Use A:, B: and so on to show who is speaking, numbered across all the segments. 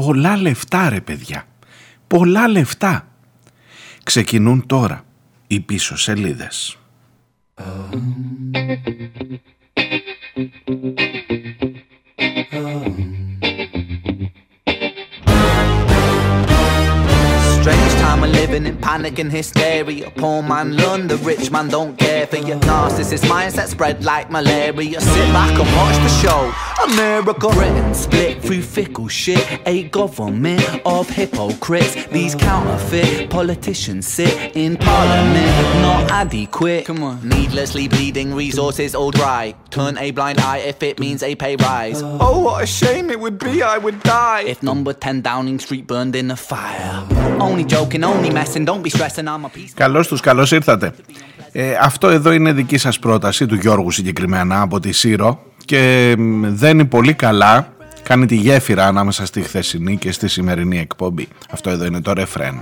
A: πολλά λεφτά ρε παιδιά. Πολλά λεφτά. Ξεκινούν τώρα οι πίσω σελίδες.
B: Strange living in panic and hysteria. Poor man learn, the rich man don't care for your narcissist mindset spread like malaria. Sit back and watch the show. America, Britain split through fickle shit. A government of hypocrites. These counterfeit politicians sit in parliament, not adequate. Come on, needlessly bleeding resources all dry. Turn a blind eye if it means a pay rise. Oh, what a shame it would be. I would die if number 10 Downing Street burned in a fire. Only joking, only
A: Καλώς τους ήρθατε. Ε, αυτό εδώ είναι δική σας πρόταση του Γιώργου συγκεκριμένα από τη ΣΥΡΟ και δένει πολύ καλά. Κάνει τη γέφυρα ανάμεσα στη χθεσινή και στη σημερινή εκπομπή. Αυτό εδώ είναι το
B: ρεφρένο.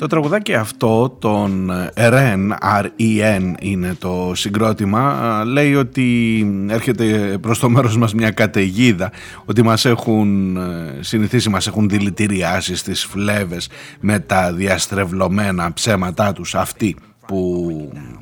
A: Το τραγουδάκι αυτό, τον REN, R-E-N είναι το συγκρότημα, λέει ότι έρχεται προς το μέρος μας μια καταιγίδα, ότι μας έχουν ε, συνηθίσει, μας έχουν δηλητηριάσει στις φλέβες με τα διαστρεβλωμένα ψέματά τους αυτοί που ε,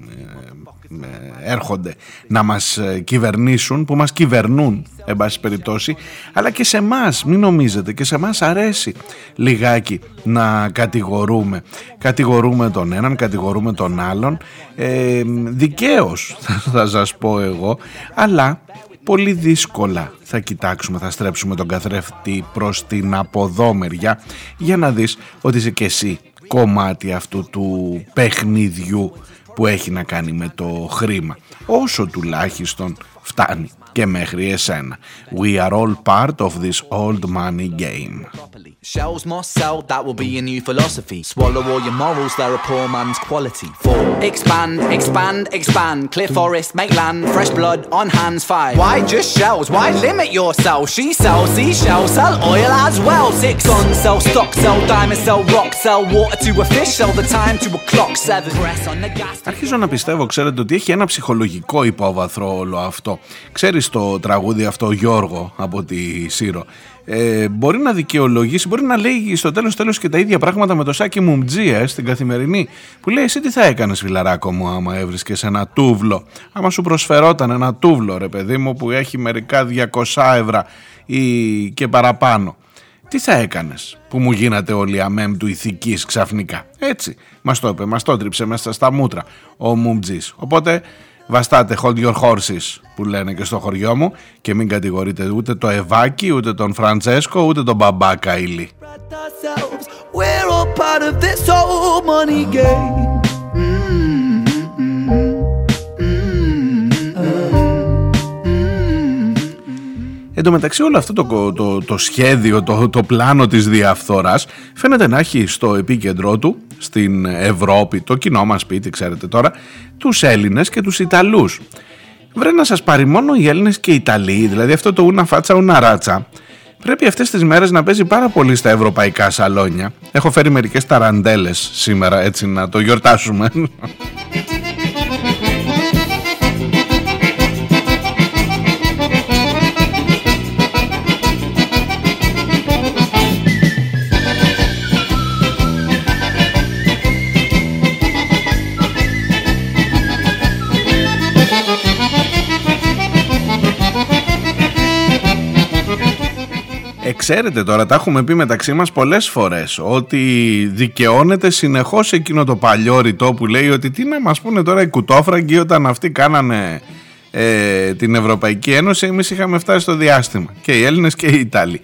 A: έρχονται να μας ε, κυβερνήσουν, που μας κυβερνούν εν πάση περιπτώσει, αλλά και σε εμά, μην νομίζετε, και σε εμά αρέσει λιγάκι να κατηγορούμε. Κατηγορούμε τον έναν, κατηγορούμε τον άλλον, ε, δικαίως θα σας πω εγώ, αλλά πολύ δύσκολα θα κοιτάξουμε, θα στρέψουμε τον καθρέφτη προς την αποδόμερια για να δεις ότι είσαι και εσύ κομμάτι αυτού του παιχνιδιού που έχει να κάνει με το χρήμα. Όσο τουλάχιστον φτάνει και μέχρι εσένα. We are all part of this old money game.
B: Shells must sell, that will be a new philosophy. Swallow all your morals, they're a poor man's quality. Four. Expand, expand, expand. Clear forest, make land, fresh blood on hands. Five. Why just shells? Why limit yourself? She sells seashells, sell oil as well. Six. Guns, sell stock, sell diamonds, sell rock, sell water to a fish, sell the time to a clock. Seven. Press on the gas.
A: Αρχίζω να πιστεύω, ξέρετε, ότι έχει ένα ψυχολογικό υπόβαθρο όλο αυτό. Ξέρεις το τραγούδι αυτό, ο Γιώργο, από τη Σύρο. Ε, μπορεί να δικαιολογήσει, μπορεί να λέει στο τέλος τέλος και τα ίδια πράγματα με το Σάκη Μουμτζία ε, στην καθημερινή που λέει εσύ τι θα έκανες φιλαράκο μου άμα έβρισκες ένα τούβλο; Άμα σου προσφερόταν ένα τούβλο ρε παιδί μου που έχει μερικά 200 ευρώ ή και παραπάνω τι θα έκανες που μου γίνατε όλοι αμέμ του ηθικής ξαφνικά; Έτσι μας το είπε, μας το τρίψε μέσα στα μούτρα ο Μουμτζής οπότε Βαστάτε hold your horses που λένε και στο χωριό μου και μην κατηγορείτε ούτε το Ευάκι, ούτε τον Φραντσέσκο, ούτε τον Μπαμπά Καΐλι.
B: ourselves.
A: Εν τω μεταξύ όλο αυτό το, το, το σχέδιο, το, το πλάνο της διαφθοράς φαίνεται να έχει στο επίκεντρό του στην Ευρώπη, το κοινό μας σπίτι ξέρετε τώρα, τους Έλληνες και τους Ιταλούς. Βρε να σας πάρει μόνο οι Έλληνες και οι Ιταλοί, δηλαδή αυτό το ούνα φάτσα ούνα ράτσα, πρέπει αυτές τις μέρες να παίζει πάρα πολύ στα ευρωπαϊκά σαλόνια. Έχω φέρει μερικές ταραντέλες σήμερα έτσι να το γιορτάσουμε. Ξέρετε τώρα, τα έχουμε πει μεταξύ μας πολλές φορές ότι δικαιώνεται συνεχώς εκείνο το παλιό ρητό που λέει ότι τι να μας πούνε τώρα οι κουτόφραγκοι όταν αυτοί κάνανε ε, την Ευρωπαϊκή Ένωση εμείς είχαμε φτάσει στο διάστημα και οι Έλληνες και οι Ιταλοί.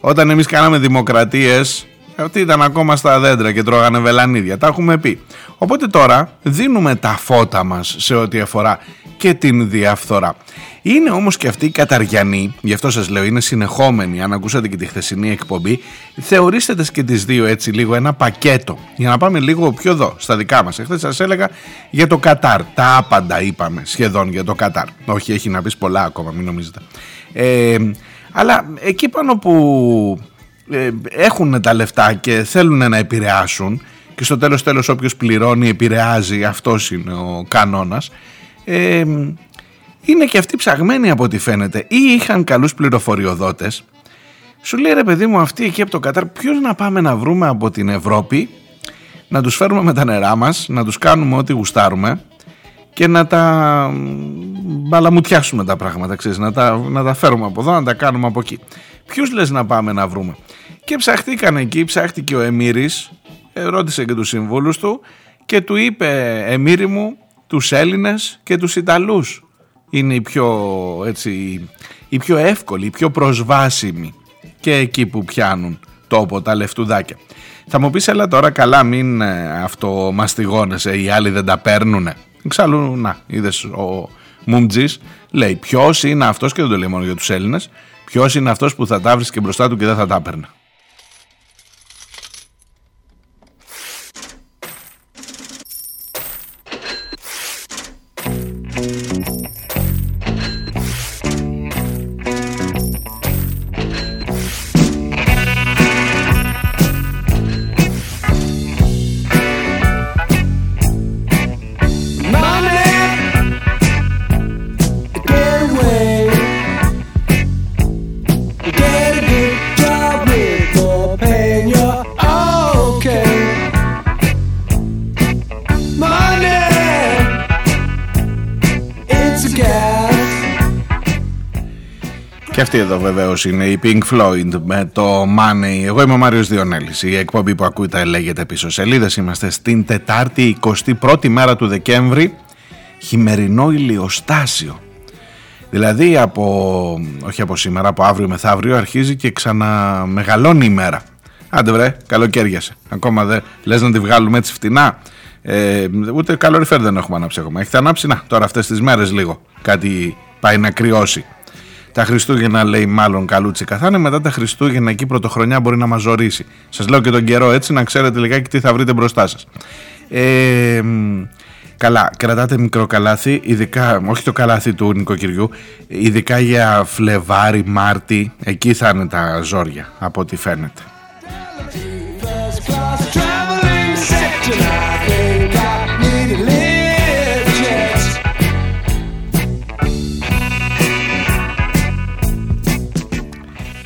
A: Όταν εμείς κάναμε δημοκρατίες Αυτοί ήταν ακόμα στα δέντρα και τρώγανε βελανίδια. Τα έχουμε πει. Οπότε τώρα δίνουμε τα φώτα μας σε ό,τι αφορά και την διαφθορά. Είναι όμως και αυτοί οι καταριανοί, γι' αυτό σας λέω είναι συνεχόμενοι, αν ακούσατε και τη χθεσινή εκπομπή, θεωρήστε και τις δύο έτσι λίγο ένα πακέτο, για να πάμε λίγο πιο εδώ, στα δικά μας. Εχθές σας έλεγα για το Κατάρ, τα άπαντα είπαμε σχεδόν για το Κατάρ. Όχι, έχει να πεις πολλά ακόμα, μην νομίζετε. Ε, αλλά εκεί πάνω που ε, έχουν τα λεφτά και θέλουν να επηρεάσουν και στο τέλος τέλος όποιος πληρώνει επηρεάζει, αυτός είναι ο κανόνας, ε, είναι και αυτοί ψαγμένοι από ό,τι φαίνεται ή είχαν καλούς πληροφοριοδότες. Σου λέει ρε παιδί μου αυτοί εκεί από το Κατάρ ποιος να πάμε να βρούμε από την Ευρώπη να τους φέρουμε με τα νερά μας να τους κάνουμε ό,τι γουστάρουμε και να τα μπαλαμουτιάσουμε τα πράγματα ξέρεις, να, τα, να τα φέρουμε από εδώ να τα κάνουμε από εκεί ποιους λες να πάμε να βρούμε; Και ψαχτήκαν εκεί ψάχτηκε ο Εμμύρης ρώτησε και τους συμβούλους του και του είπε Εμμύρη μου τους Έλληνες και τους Ιταλούς είναι η πιο, έτσι, η πιο εύκολη, η πιο προσβάσιμη και εκεί που πιάνουν τόπο τα λεφτουδάκια. Θα μου πεις έλα τώρα καλά μην ε, αυτομαστιγώνεσαι, οι άλλοι δεν τα παίρνουνε. Εξάλλου να είδες ο Μουμτζής λέει ποιος είναι αυτός και δεν το λέει μόνο για τους Έλληνες ποιος είναι αυτός που θα τα βρει και μπροστά του και δεν θα τα παίρνει. Βεβαίως είναι η Pink Floyd με το Money. Εγώ είμαι ο Μάριος Διονέλης. Η εκπομπή που ακούτε λέγεται πίσω σελίδες. Είμαστε στην Τετάρτη 21η μέρα του Δεκέμβρη. Χειμερινό ηλιοστάσιο. Δηλαδή από, όχι από σήμερα, από αύριο μεθαύριο αρχίζει και ξαναμεγαλώνει η μέρα. Άντε βρε, καλοκαίριασε. Ακόμα δεν λες να τη βγάλουμε έτσι φτηνά. Ε, ούτε καλοριφέρ δεν έχουμε ανάψει ακόμα. Έχετε ανάψει, να, τώρα αυτές τις μέρες λίγο. Κάτι πάει να κρυώσει. Τα Χριστούγεννα λέει μάλλον καλούτσι καθάνε. Μετά τα Χριστούγεννα εκεί πρωτοχρονιά μπορεί να μα ζωρίσει. Σας λέω και τον καιρό έτσι να ξέρετε λιγάκι τι θα βρείτε μπροστά σας. Ε, καλά, κρατάτε μικρό καλάθι, ειδικά, όχι το καλάθι του νοικοκυριού, ειδικά για Φλεβάρι, Μάρτι, εκεί θα είναι τα ζόρια από ό,τι φαίνεται.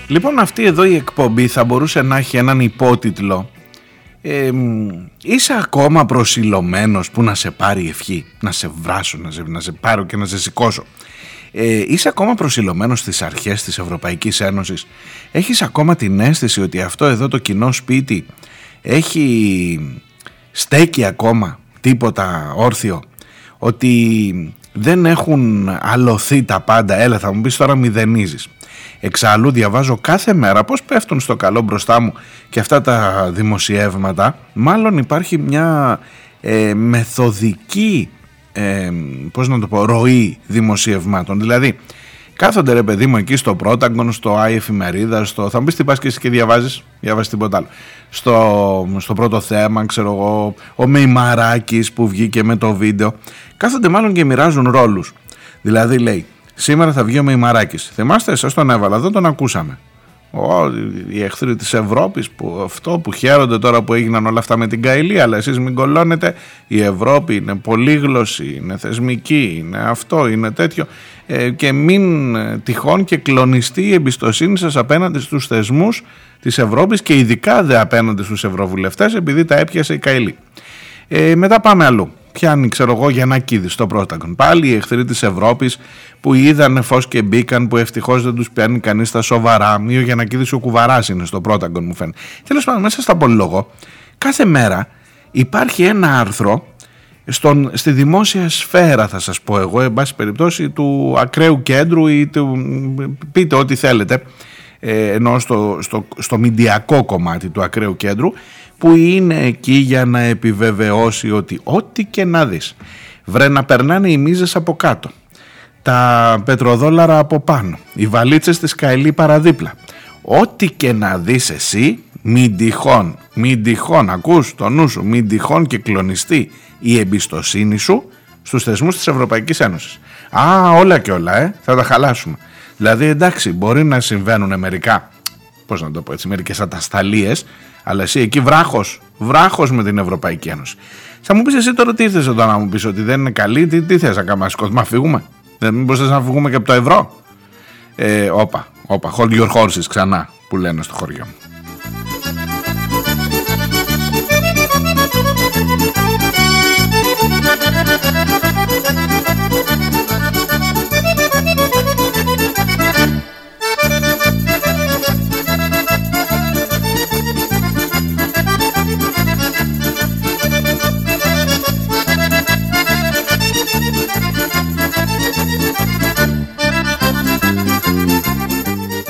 A: Λοιπόν αυτή εδώ η εκπομπή θα μπορούσε να έχει έναν υπότιτλο ε, Είσαι ακόμα προσιλωμένος που να σε πάρει ευχή Να σε βράσω, να σε, να σε πάρω και να σε σηκώσω. Ε, Είσαι ακόμα προσιλωμένος στις αρχές της Ευρωπαϊκής Ένωσης. Έχεις ακόμα την αίσθηση ότι αυτό εδώ το κοινό σπίτι Έχει στέκει ακόμα τίποτα όρθιο; Ότι δεν έχουν αλωθεί τα πάντα; Έλα θα μου πεις τώρα μηδενίζεις Εξάλλου διαβάζω κάθε μέρα πώς πέφτουν στο καλό μπροστά μου και αυτά τα δημοσιεύματα. Μάλλον υπάρχει μια ε, μεθοδική ε, πώς να το πω, ροή δημοσιευμάτων. Δηλαδή κάθονται ρε παιδί μου εκεί στο Πρόταγκον, στο Άι Εφημερίδα, στο... θα μου πεις τι πας και εσύ και διαβάζεις, διαβάζεις τίποτα άλλο. Στο, στο πρώτο θέμα, ξέρω εγώ, ο Μεϊμαράκης που βγήκε με το βίντεο. Κάθονται μάλλον και μοιράζουν ρόλους. Δηλαδή λέει, Σήμερα θα βγει ο Μεϊμαράκης. Θυμάστε, εσάς τον έβαλα, δεν τον ακούσαμε. Ο, οι εχθροί της Ευρώπης που αυτό που χαίρονται τώρα που έγιναν όλα αυτά με την Καηλή αλλά εσείς μην κολλώνετε η Ευρώπη είναι πολύγλωση, είναι θεσμική είναι αυτό, είναι τέτοιο ε, και μην ε, τυχόν και κλονιστεί η εμπιστοσύνη σας απέναντι στους θεσμούς της Ευρώπης και ειδικά δε απέναντι στους ευρωβουλευτές επειδή τα έπιασε η Καηλή ε, μετά πάμε αλλού πιάνει ξέρω εγώ Γιαννακίδης στο Πρόσταγκον. Πάλι οι εχθροί της Ευρώπης που είδαν φως και μπήκαν που ευτυχώς δεν τους πιάνει κανείς στα σοβαρά ή ο Γιαννακίδης ο Κουβαράς είναι στο Πρόσταγκον μου φαίνεται. Τέλος πάντων μέσα στα πολυλογό κάθε μέρα υπάρχει ένα άρθρο στον, στη δημόσια σφαίρα θα σας πω εγώ εν πάση περιπτώσει του ακραίου κέντρου ή του, πείτε ό,τι θέλετε ε, ενώ στο, στο, στο μηντιακό κομμάτι του ακραίου κέντρου που είναι εκεί για να επιβεβαιώσει ότι ό,τι και να δεις βρε να περνάνε οι μίζες από κάτω τα πετροδόλαρα από πάνω οι βαλίτσες της Καηλή παραδίπλα ό,τι και να δεις εσύ μην τυχόν, μην τυχόν ακούς το νου σου, μην τυχόν και κλονιστεί η εμπιστοσύνη σου στους θεσμούς της Ευρωπαϊκής Ένωσης Α, όλα και όλα, ε, θα τα χαλάσουμε. Δηλαδή, εντάξει, μπορεί να συμβαίνουν μερικά, πώς να το πω έτσι, μερικές ατασταλίες, αλλά εσύ εκεί βράχος, βράχος με την Ευρωπαϊκή Ένωση. Θα μου πεις εσύ τώρα τι ήρθε εδώ να μου πεις ότι δεν είναι καλή, τι, τι θες να κάνουμε, να φύγουμε; Δεν μήπως θες να φύγουμε και από το ευρώ; Ε, όπα, όπα, hold your horses ξανά που λένε στο χωριό μου.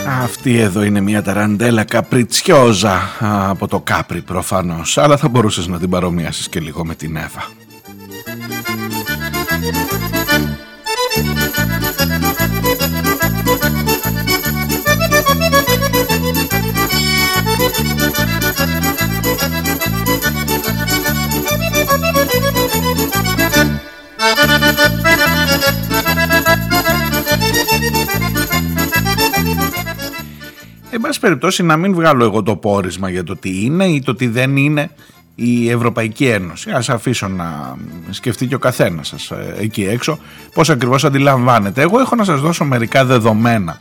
A: Αυτή εδώ είναι μια ταραντέλα καπριτσιόζα από το Κάπρι προφανώς αλλά θα μπορούσες να την παρομοιάσεις και λίγο με την Εύα. Εν πάση περιπτώσει να μην βγάλω εγώ το πόρισμα για το τι είναι ή το τι δεν είναι η Ευρωπαϊκή Ένωση. Ας αφήσω να σκεφτεί και ο καθένας σας ε, εκεί έξω πώς ακριβώς αντιλαμβάνετε. Εγώ έχω να σας δώσω μερικά δεδομένα.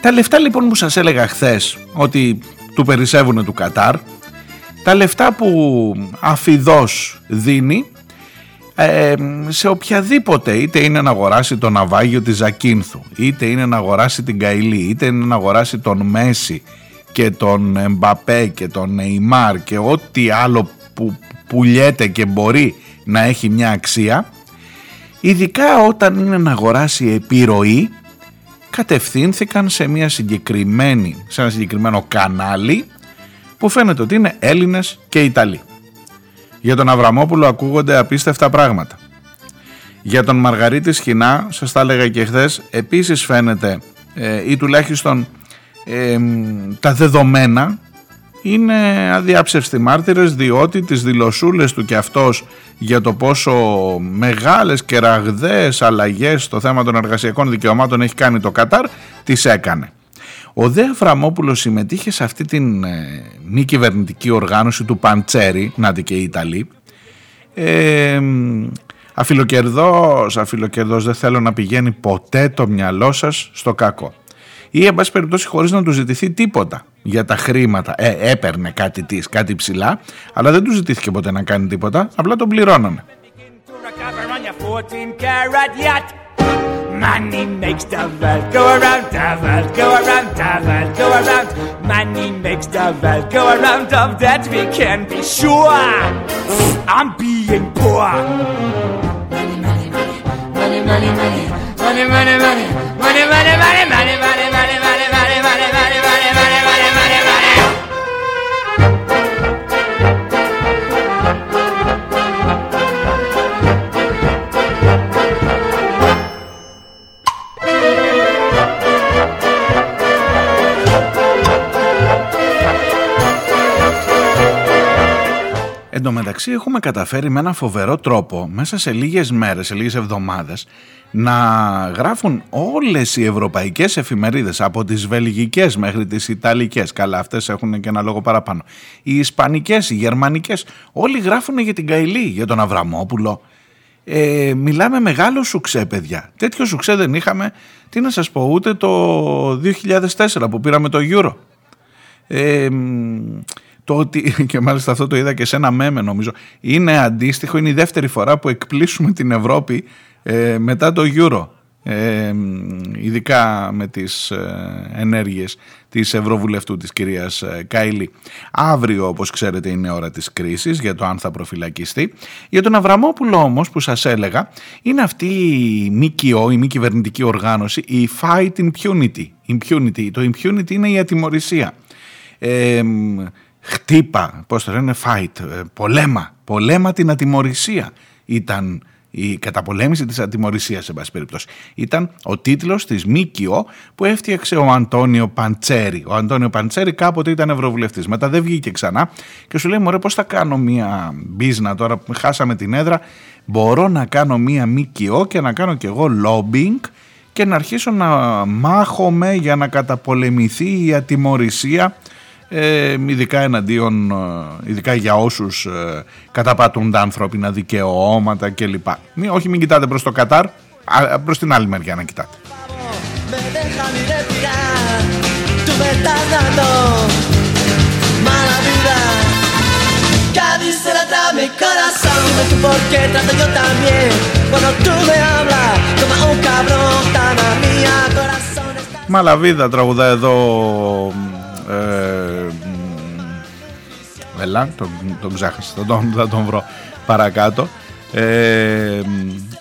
A: Τα λεφτά λοιπόν που σας έλεγα χθες ότι του περισσεύουν του Κατάρ, τα λεφτά που αφιδός δίνει ε, σε οποιαδήποτε είτε είναι να αγοράσει το ναυάγιο της Ζακίνθου είτε είναι να αγοράσει την Καηλή είτε είναι να αγοράσει τον Μέση και τον Εμπαπέ και τον Νεϊμάρ και ό,τι άλλο που πουλιέται και μπορεί να έχει μια αξία ειδικά όταν είναι να αγοράσει επιρροή κατευθύνθηκαν σε μια συγκεκριμένη σε ένα συγκεκριμένο κανάλι που φαίνεται ότι είναι Έλληνες και Ιταλοί για τον Αβραμόπουλο ακούγονται απίστευτα πράγματα. Για τον Μαργαρίτη Σχοινά, σας τα έλεγα και χθες, επίσης φαίνεται ε, ή τουλάχιστον ε, τα δεδομένα είναι αδιάψευστη μάρτυρες διότι τις δηλωσούλες του και αυτός για το πόσο μεγάλες και ραγδαίες αλλαγές στο θέμα των εργασιακών δικαιωμάτων έχει κάνει το Κατάρ, τις έκανε. Ο Δε Αφραμόπουλος συμμετείχε σε αυτή την ε, μη κυβερνητική οργάνωση του Παντσέρι, να και οι Ιταλοί. Ε, αφιλοκερδός, αφιλοκερδός δεν θέλω να πηγαίνει ποτέ το μυαλό σας στο κακό. Ή εν πάση περιπτώσει χωρίς να του ζητηθεί τίποτα για τα χρήματα. Ε, έπαιρνε κάτι της, κάτι ψηλά, αλλά δεν του ζητήθηκε ποτέ να κάνει τίποτα, απλά τον πληρώνανε. Money makes the world go around, the world go around, the world go around. Money makes the world go around, of that we can be sure. I'm being poor. Money, money, money, money, money, money, money, money, money, money, money, money, money, money, Εν τω μεταξύ έχουμε καταφέρει με ένα φοβερό τρόπο μέσα σε λίγες μέρες, σε λίγες εβδομάδες να γράφουν όλες οι ευρωπαϊκές εφημερίδες από τις βελγικές μέχρι τις ιταλικές. Καλά αυτές έχουν και ένα λόγο παραπάνω. Οι ισπανικές, οι γερμανικές όλοι γράφουν για την Καηλή, για τον Αβραμόπουλο. Ε, μιλάμε μεγάλο σουξέ παιδιά. Τέτοιο σουξέ δεν είχαμε. Τι να σας πω ούτε το 2004 που πήραμε το Euro. Ε, το ότι, και μάλιστα αυτό το είδα και σε ένα μέμε νομίζω, είναι αντίστοιχο, είναι η δεύτερη φορά που εκπλήσουμε την Ευρώπη ε, μετά το Euro. Ε, ειδικά με τις ε, ενέργειες της Ευρωβουλευτού της κυρίας ε, Κάιλι. Αύριο όπως ξέρετε είναι ώρα της κρίσης για το αν θα προφυλακιστεί. Για τον Αβραμόπουλο όμως που σας έλεγα είναι αυτή η ΜΚΟ, η μη κυβερνητική οργάνωση, η Fight Impunity, Impunity. Το impunity είναι η ατιμορρησία. Ε, χτύπα, πώς το λένε, fight, ε, πολέμα, πολέμα την ατιμορρησία ήταν η καταπολέμηση της ατιμορρησίας σε πάση περιπτώσει. Ήταν ο τίτλος της ΜΚΟ που έφτιαξε ο Αντώνιο Παντσέρη. Ο Αντώνιο Παντσέρη κάποτε ήταν ευρωβουλευτής, μετά δεν βγήκε ξανά και σου λέει μωρέ πώς θα κάνω μία μπίζνα τώρα που χάσαμε την έδρα, μπορώ να κάνω μία ΜΚΟ και να κάνω κι εγώ lobbying και να αρχίσω να μάχομαι για να καταπολεμηθεί η ατιμορρησία ε, ειδικά εναντίον, ε, ειδικά για όσους ε, καταπατούν τα ανθρώπινα δικαιώματα κλπ. Μη, όχι μην κοιτάτε προς το Κατάρ, προς την άλλη μεριά να κοιτάτε. Μαλαβίδα τραγουδά εδώ ε, Έλα, τον, τον ξέχασα, θα τον, θα τον βρω παρακάτω. Ε,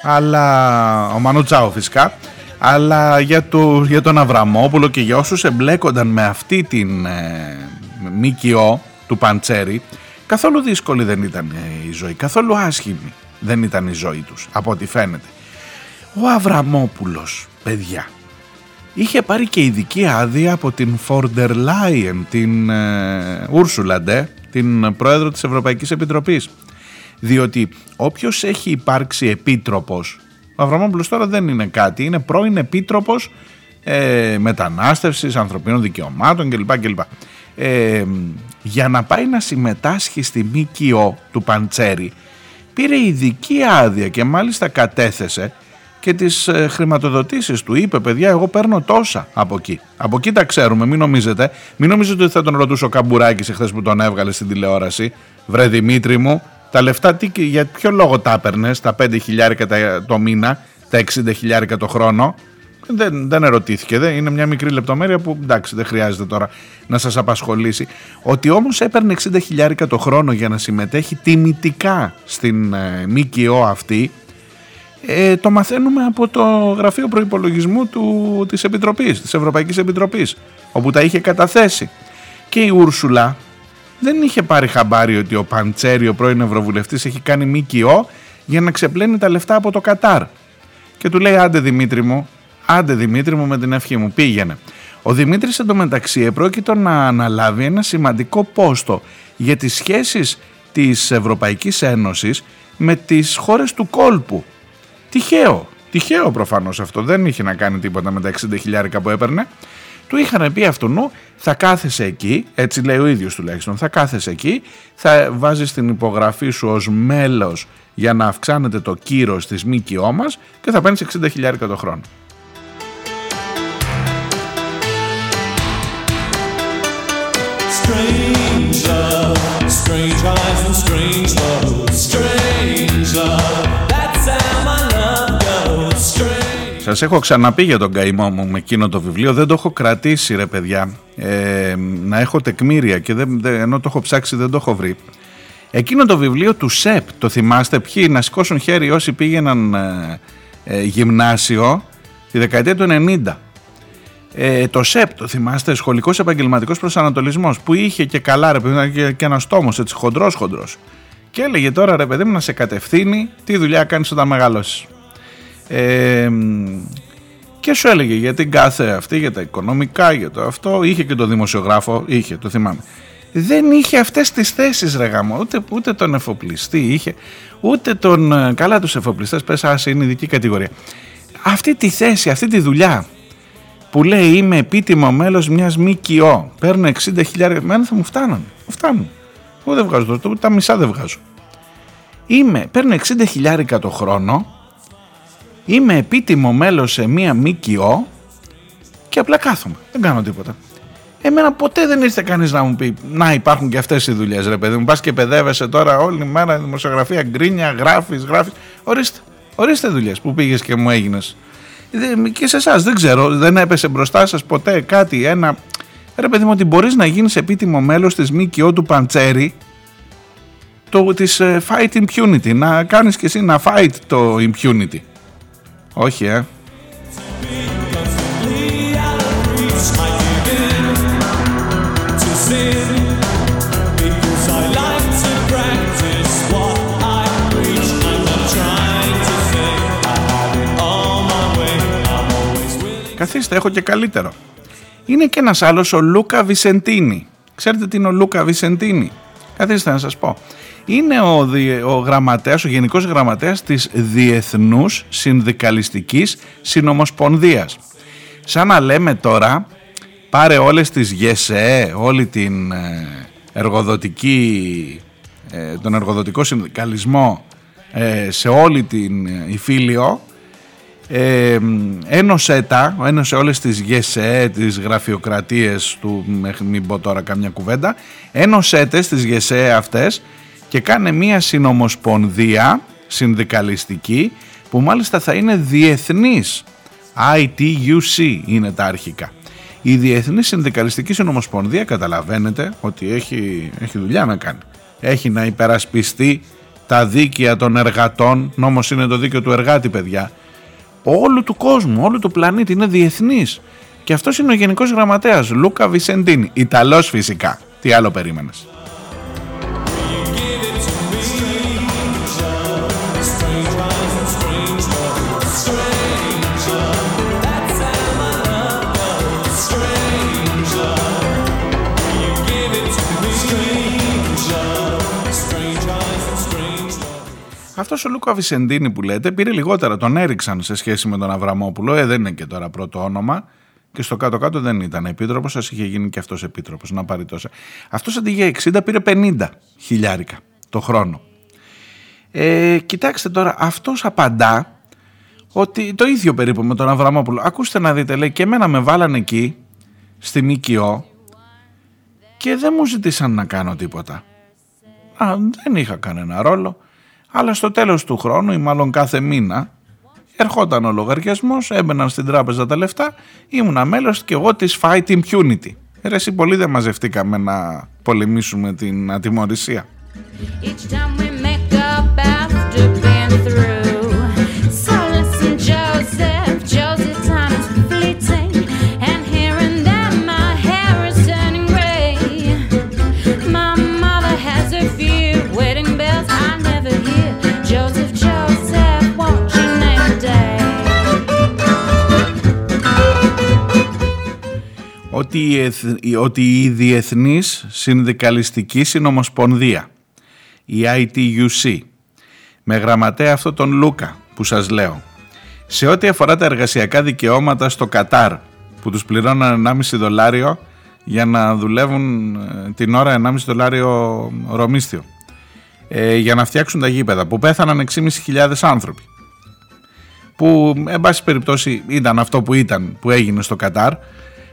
A: αλλά ο Μανουτσάου φυσικά αλλά για, το, για τον Αβραμόπουλο και για όσους εμπλέκονταν με αυτή την ε, ΜΚΟ του Παντσέρη καθόλου δύσκολη δεν ήταν η ζωή, καθόλου άσχημη δεν ήταν η ζωή τους από ό,τι φαίνεται. Ο Αβραμόπουλος, παιδιά, είχε πάρει και ειδική άδεια από την Φόρντερ Λάιεν, την Ούρσουλα Ντε, την πρόεδρο της Ευρωπαϊκής Επιτροπής. Διότι όποιος έχει υπάρξει επίτροπος, ο Αβραμόπουλος τώρα δεν είναι κάτι, είναι πρώην επίτροπος ε, μετανάστευσης, ανθρωπίνων δικαιωμάτων κλπ. κλπ. Ε, για να πάει να συμμετάσχει στη ΜΚΟ του Παντσέρη πήρε ειδική άδεια και μάλιστα κατέθεσε και τις ε, χρηματοδοτήσεις του. Είπε παιδιά εγώ παίρνω τόσα από εκεί. Από εκεί τα ξέρουμε μην νομίζετε. Μην νομίζετε ότι θα τον ρωτούσε ο Καμπουράκης εχθές που τον έβγαλε στην τηλεόραση. Βρε Δημήτρη μου τα λεφτά τι, για ποιο λόγο τα έπαιρνες τα 5 χιλιάρικα το μήνα, τα 60 χιλιάρικα το χρόνο; Δεν, δεν ερωτήθηκε. Δεν, είναι μια μικρή λεπτομέρεια που εντάξει δεν χρειάζεται τώρα να σας απασχολήσει. Ότι όμως έπαιρνε 60 χιλιάρικα το χρόνο για να συμμετέχει τιμητικά στην ε, ΜΚΟ αυτή ε, το μαθαίνουμε από το γραφείο προϋπολογισμού του, της Επιτροπής, της Ευρωπαϊκής Επιτροπής, όπου τα είχε καταθέσει. Και η Ούρσουλα δεν είχε πάρει χαμπάρι ότι ο Παντσέρη, ο πρώην Ευρωβουλευτής, έχει κάνει ΜΚΟ για να ξεπλένει τα λεφτά από το Κατάρ. Και του λέει άντε Δημήτρη μου, άντε Δημήτρη μου με την ευχή μου, πήγαινε. Ο Δημήτρης εντωμεταξύ επρόκειτο να αναλάβει ένα σημαντικό πόστο για τις σχέσεις της Ευρωπαϊκής Ένωσης με τις χώρες του κόλπου Τυχαίο. Τυχαίο προφανώς αυτό. Δεν είχε να κάνει τίποτα με τα 60 χιλιάρικα που έπαιρνε. Του είχαν πει αυτού θα κάθεσαι εκεί, έτσι λέει ο ίδιος τουλάχιστον, θα κάθεσαι εκεί, θα βάζεις την υπογραφή σου ως μέλος για να αυξάνεται το κύρος της ΜΚΟ μας και θα παίρνεις 60 χιλιάρικα το χρόνο. Strange love, strange eyes and strange love, strange love. Σας έχω ξαναπεί για τον καημό μου με εκείνο το βιβλίο, δεν το έχω κρατήσει ρε παιδιά, ε, να έχω τεκμήρια και δεν, ενώ το έχω ψάξει δεν το έχω βρει. Εκείνο το βιβλίο του ΣΕΠ, το θυμάστε ποιοι, να σηκώσουν χέρι όσοι πήγαιναν ε, ε, γυμνάσιο τη δεκαετία του 90. Ε, το ΣΕΠ, το θυμάστε, Σχολικός Επαγγελματικός Προσανατολισμός, που είχε και καλά ρε παιδί και, και ένας τόμος έτσι χοντρός χοντρός. Και έλεγε τώρα ρε παιδί μου να σε κατευθύνει τι δουλειά κάνεις όταν μεγαλώσεις και σου έλεγε για την κάθε αυτή, για τα οικονομικά, για το αυτό. Είχε και το δημοσιογράφο, είχε, το θυμάμαι. Δεν είχε αυτές τις θέσεις ρε γάμο, ούτε, ούτε τον εφοπλιστή είχε, ούτε τον, ε, καλά τους εφοπλιστές, πες άσε είναι ειδική κατηγορία. Αυτή τη θέση, αυτή τη δουλειά που λέει είμαι επίτιμο μέλος μιας ΜΚΟ, παίρνω 60.000, μένα θα μου φτάνουν, μου φτάνουν. Εγώ δεν βγάζω, τα μισά δεν βγάζω. Είμαι, παίρνω 60.000 το χρόνο είμαι επίτιμο μέλος σε μία ΜΚΟ και απλά κάθομαι. Δεν κάνω τίποτα. Εμένα ποτέ δεν ήρθε κανείς να μου πει Να υπάρχουν και αυτές οι δουλειές, ρε παιδί μου. Πας και παιδεύεσαι τώρα όλη μέρα δημοσιογραφία, γκρίνια, γράφεις, γράφεις. Ορίστε, ορίστε δουλειές που πήγες και μου έγινες. Και σε εσάς δεν ξέρω, δεν έπεσε μπροστά σας ποτέ κάτι, ένα. Ρε παιδί μου, ότι μπορείς να γίνεις επίτιμο μέλος της ΜΚΟ του Παντσέρη το, της uh, Fight Impunity, να κάνεις και εσύ να fight το impunity. Όχι, ε. Καθίστε, έχω και καλύτερο. Είναι και ένας άλλος, ο Λούκα Βισεντίνη. Ξέρετε τι είναι ο Λούκα Βισεντίνη. Καθίστε να σας πω. Είναι ο, ο γραμματέας, ο γενικός γραμματέας της Διεθνούς Συνδικαλιστικής Συνομοσπονδίας. Σαν να λέμε τώρα, πάρε όλες τις ΓΕΣΕ, όλη την ε, εργοδοτική, ε, τον εργοδοτικό συνδικαλισμό ε, σε όλη την Ιφίλιο ε, ένωσε τα, ένωσε όλες τις ΓΕΣΕ, τις γραφειοκρατίες του, μην πω τώρα καμιά κουβέντα, ένωσε τες τις ΓΕΣΕ αυτές και κάνε μία συνομοσπονδία συνδικαλιστική που μάλιστα θα είναι διεθνής, ITUC είναι τα αρχικά. Η Διεθνής Συνδικαλιστική Συνομοσπονδία καταλαβαίνετε ότι έχει, έχει δουλειά να κάνει. Έχει να υπερασπιστεί τα δίκαια των εργατών, νόμος είναι το δίκαιο του εργάτη παιδιά, όλου του κόσμου, όλου του πλανήτη, είναι διεθνής. Και αυτός είναι ο Γενικός Γραμματέας, Λούκα Βισεντίνη, Ιταλός φυσικά. Τι άλλο περίμενες. Αυτός ο Λούκα Βισεντίνη που λέτε πήρε λιγότερα, τον έριξαν σε σχέση με τον Αβραμόπουλο. Ε, δεν είναι και τώρα πρώτο όνομα. Και στο κάτω-κάτω δεν ήταν επίτροπος, σα είχε γίνει και αυτός επίτροπος να πάρει τόσα. Αυτός αντί για 60 πήρε 50 χιλιάρικα το χρόνο. Ε, κοιτάξτε τώρα, αυτός απαντά ότι το ίδιο περίπου με τον Αβραμόπουλο. Ακούστε να δείτε, λέει, και εμένα με βάλανε εκεί, στη ΜΚΟ, και δεν μου ζητήσαν να κάνω τίποτα. Α, δεν είχα κανένα ρόλο αλλά στο τέλος του χρόνου ή μάλλον κάθε μήνα ερχόταν ο λογαριασμός, έμπαιναν στην τράπεζα τα λεφτά, ήμουνα μέλος και εγώ της Fight Impunity. Ρε εσύ πολύ δεν μαζευτήκαμε να πολεμήσουμε την ατιμορρησία. Ότι, ότι η Διεθνής Συνδικαλιστική Συνομοσπονδία, η ITUC, με γραμματέα αυτό τον Λούκα που σας λέω, σε ό,τι αφορά τα εργασιακά δικαιώματα στο Κατάρ, που τους πληρώναν 1,5 δολάριο για να δουλεύουν ε, την ώρα 1,5 δολάριο ρομίστιο, ε, για να φτιάξουν τα γήπεδα, που πέθαναν 6.500 άνθρωποι. Που, εν πάση περιπτώσει, ήταν αυτό που ήταν, που έγινε στο Κατάρ,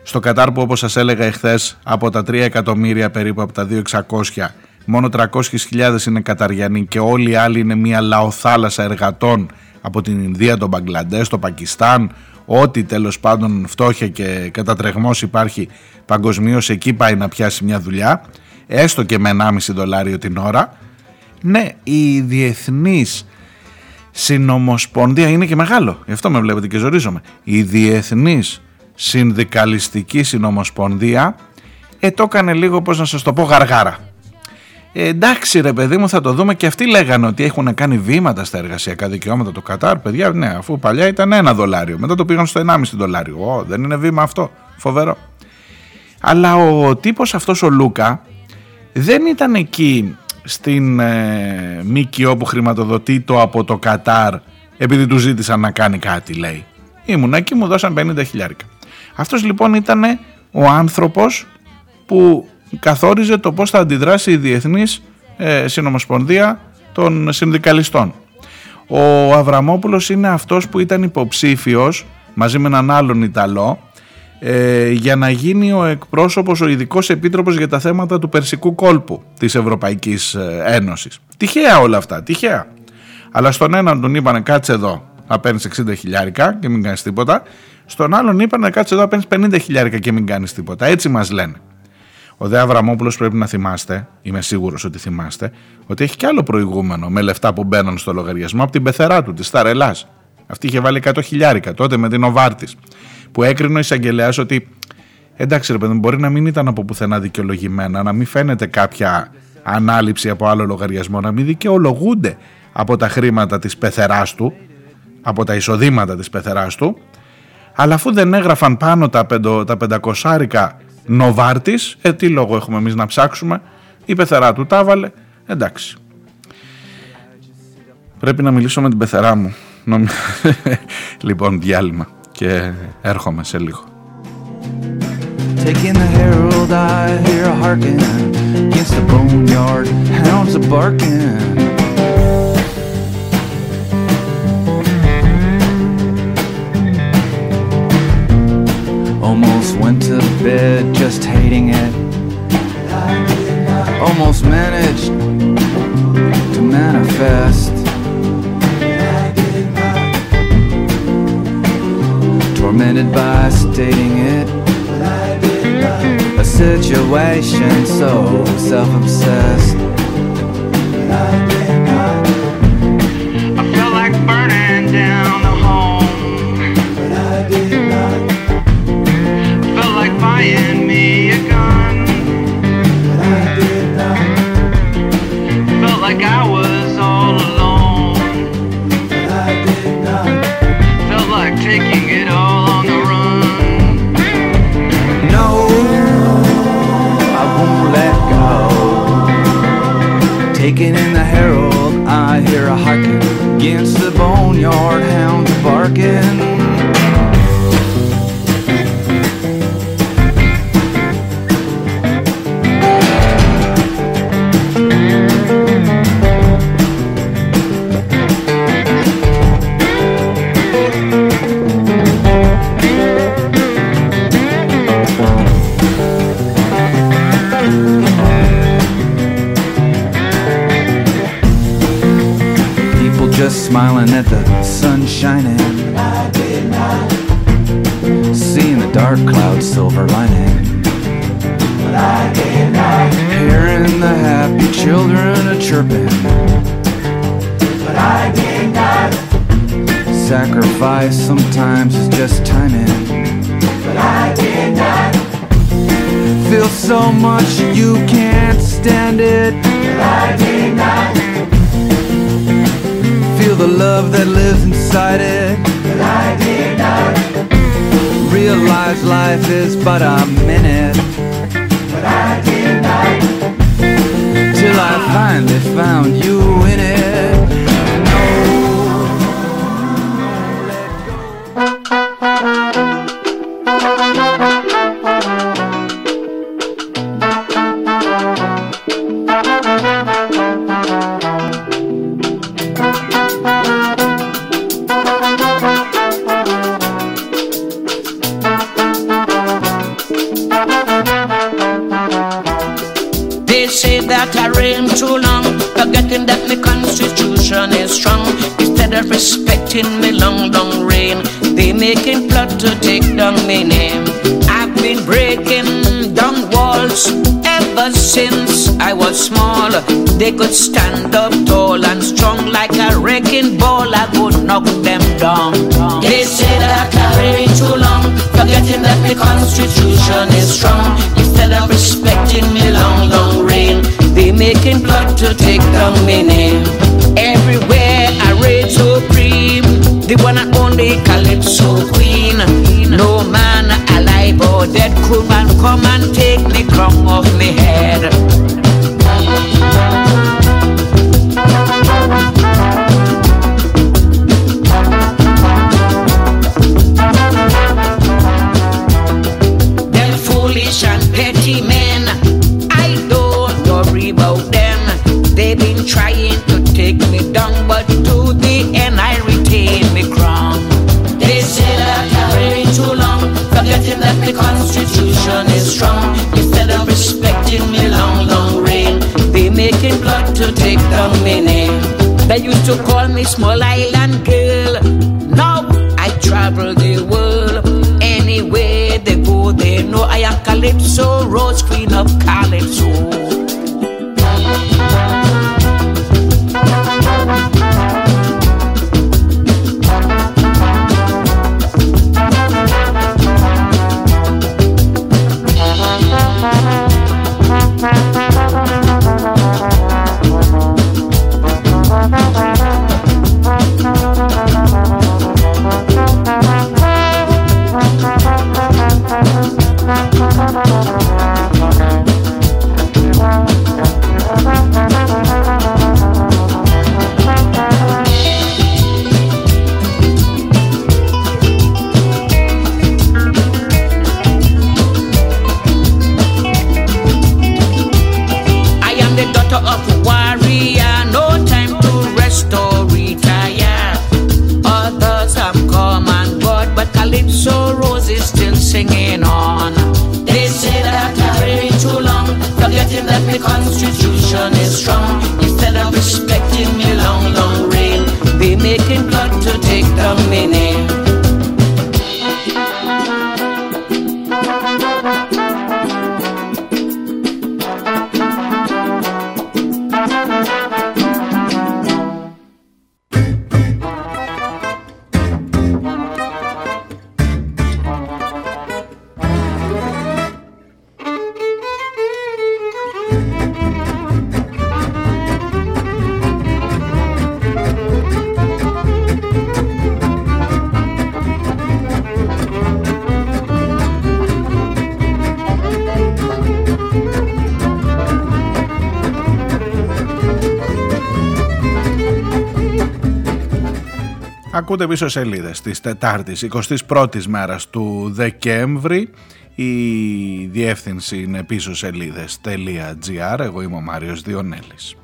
A: στο Κατάρ που όπως σας έλεγα εχθές από τα 3 εκατομμύρια περίπου από τα 2.600 μόνο 300.000 είναι Καταριανοί και όλοι οι άλλοι είναι μια λαοθάλασσα εργατών από την Ινδία, τον Μπαγκλαντές, το Πακιστάν. Ό,τι τέλος πάντων φτώχεια και κατατρεγμός υπάρχει παγκοσμίως εκεί πάει να πιάσει μια δουλειά έστω και με 1,5 δολάριο την ώρα. Ναι η διεθνής συνομοσπονδία είναι και μεγάλο γι' αυτό με βλέπετε και ζορίζομαι. Η διεθνής συνδικαλιστική συνομοσπονδία. Ε, το έκανε λίγο πώς να σας το πω γαργάρα. Ε, εντάξει ρε παιδί μου θα το δούμε. Και αυτοί λέγανε ότι έχουν κάνει βήματα στα εργασιακά δικαιώματα του Κατάρ. Παιδιά ναι αφού παλιά ήταν ένα δολάριο. Μετά το πήγαν στο 1,5 δολάριο. Ω, δεν είναι βήμα αυτό. Φοβερό. Αλλά ο τύπος αυτός ο Λούκα δεν ήταν εκεί στην ε, ΜΚΟ που χρηματοδοτεί το από το Κατάρ επειδή του ζήτησαν να κάνει κάτι λέει. Ήμουν εκεί μου δώσαν 50 χιλιάρικα αυτός λοιπόν ήταν ο άνθρωπος που καθόριζε το πώς θα αντιδράσει η Διεθνής ε, Συνομοσπονδία των Συνδικαλιστών. Ο Αβραμόπουλος είναι αυτός που ήταν υποψήφιος μαζί με έναν άλλον Ιταλό ε, για να γίνει ο εκπρόσωπος, ο ειδικός επίτροπος για τα θέματα του Περσικού κόλπου της Ευρωπαϊκής ε, Ένωσης. Τυχαία όλα αυτά, τυχαία. Αλλά στον έναν τον είπανε κάτσε εδώ να παίρνεις 60 χιλιάρικα και μην κάνεις τίποτα στον άλλον είπαν να κάτσε εδώ να παίρνει 50 χιλιάρικα και μην κάνεις τίποτα. Έτσι μας λένε. Ο Δε Αβραμόπουλος πρέπει να θυμάστε, είμαι σίγουρος ότι θυμάστε, ότι έχει και άλλο προηγούμενο με λεφτά που μπαίνουν στο λογαριασμό από την πεθερά του, της Ταρελάς. Αυτή είχε βάλει 100 χιλιάρικα τότε με την Οβάρτης. Που έκρινε ο εισαγγελέας ότι εντάξει ρε παιδί, μπορεί να μην ήταν από πουθενά δικαιολογημένα, να μην φαίνεται κάποια ανάληψη από άλλο λογαριασμό, να μην δικαιολογούνται από τα χρήματα της πεθεράς του, από τα εισοδήματα της πεθεράς του,
C: Αλλά αφού δεν έγραφαν πάνω τα, πεντο, τα πεντακοσάρικα Νοβάρτης, ε, τι λόγο έχουμε εμείς να ψάξουμε, η πεθερά του τα έβαλε, εντάξει. Πρέπει να μιλήσω με την πεθερά μου. λοιπόν, διάλειμμα και έρχομαι σε λίγο. Taking the herald, I hear a harken against the boneyard. Hounds are barking. Went to bed just hating it. Almost managed to manifest. Tormented by stating it a situation so self-obsessed I felt like burning buying me a gun But I did not Felt like I was all alone But I did not Felt like taking it all on the run. No, I won't let go. Taken in the herald, I hear a harken against the boneyard hounds barking. Smiling at the sun shining. I did not. Seeing the dark clouds silver lining. But I did not. Hearing the happy children a chirping. But I did not. Sacrifice sometimes is just timing. But I did not. Feel so much you can't stand it. But I did not the love that lives inside it. But I did not realize life is but a minute. But I did not till I finally found you in it.
D: In me long, long reign. They making plot to take down my name. I've been breaking down walls ever since I was small. They could stand up tall and strong like a wrecking ball. I would knock them down. They say that I carry too long, forgetting that the Constitution is strong. Instead of respecting me long, long reign, they making plot to take down my name. Everywhere I one and only Calypso queen. No man alive or dead could man come and take the crown off me head. Them foolish and petty men, I don't worry about them. They've been trying to take me down, but to the end I Constitution is strong. Instead of respecting me long, long reign, they making blood to take down my name. They used to call me small island girl. Now I travel the world. Anywhere they go, they know I am Calypso, Rose Queen of Calypso.
A: Ακούτε πίσω σελίδες της Τετάρτης 21η μέρας του Δεκέμβρη. Η διεύθυνση είναι πίσω σελίδε.gr. Εγώ είμαι ο Μάριος Διονέλης.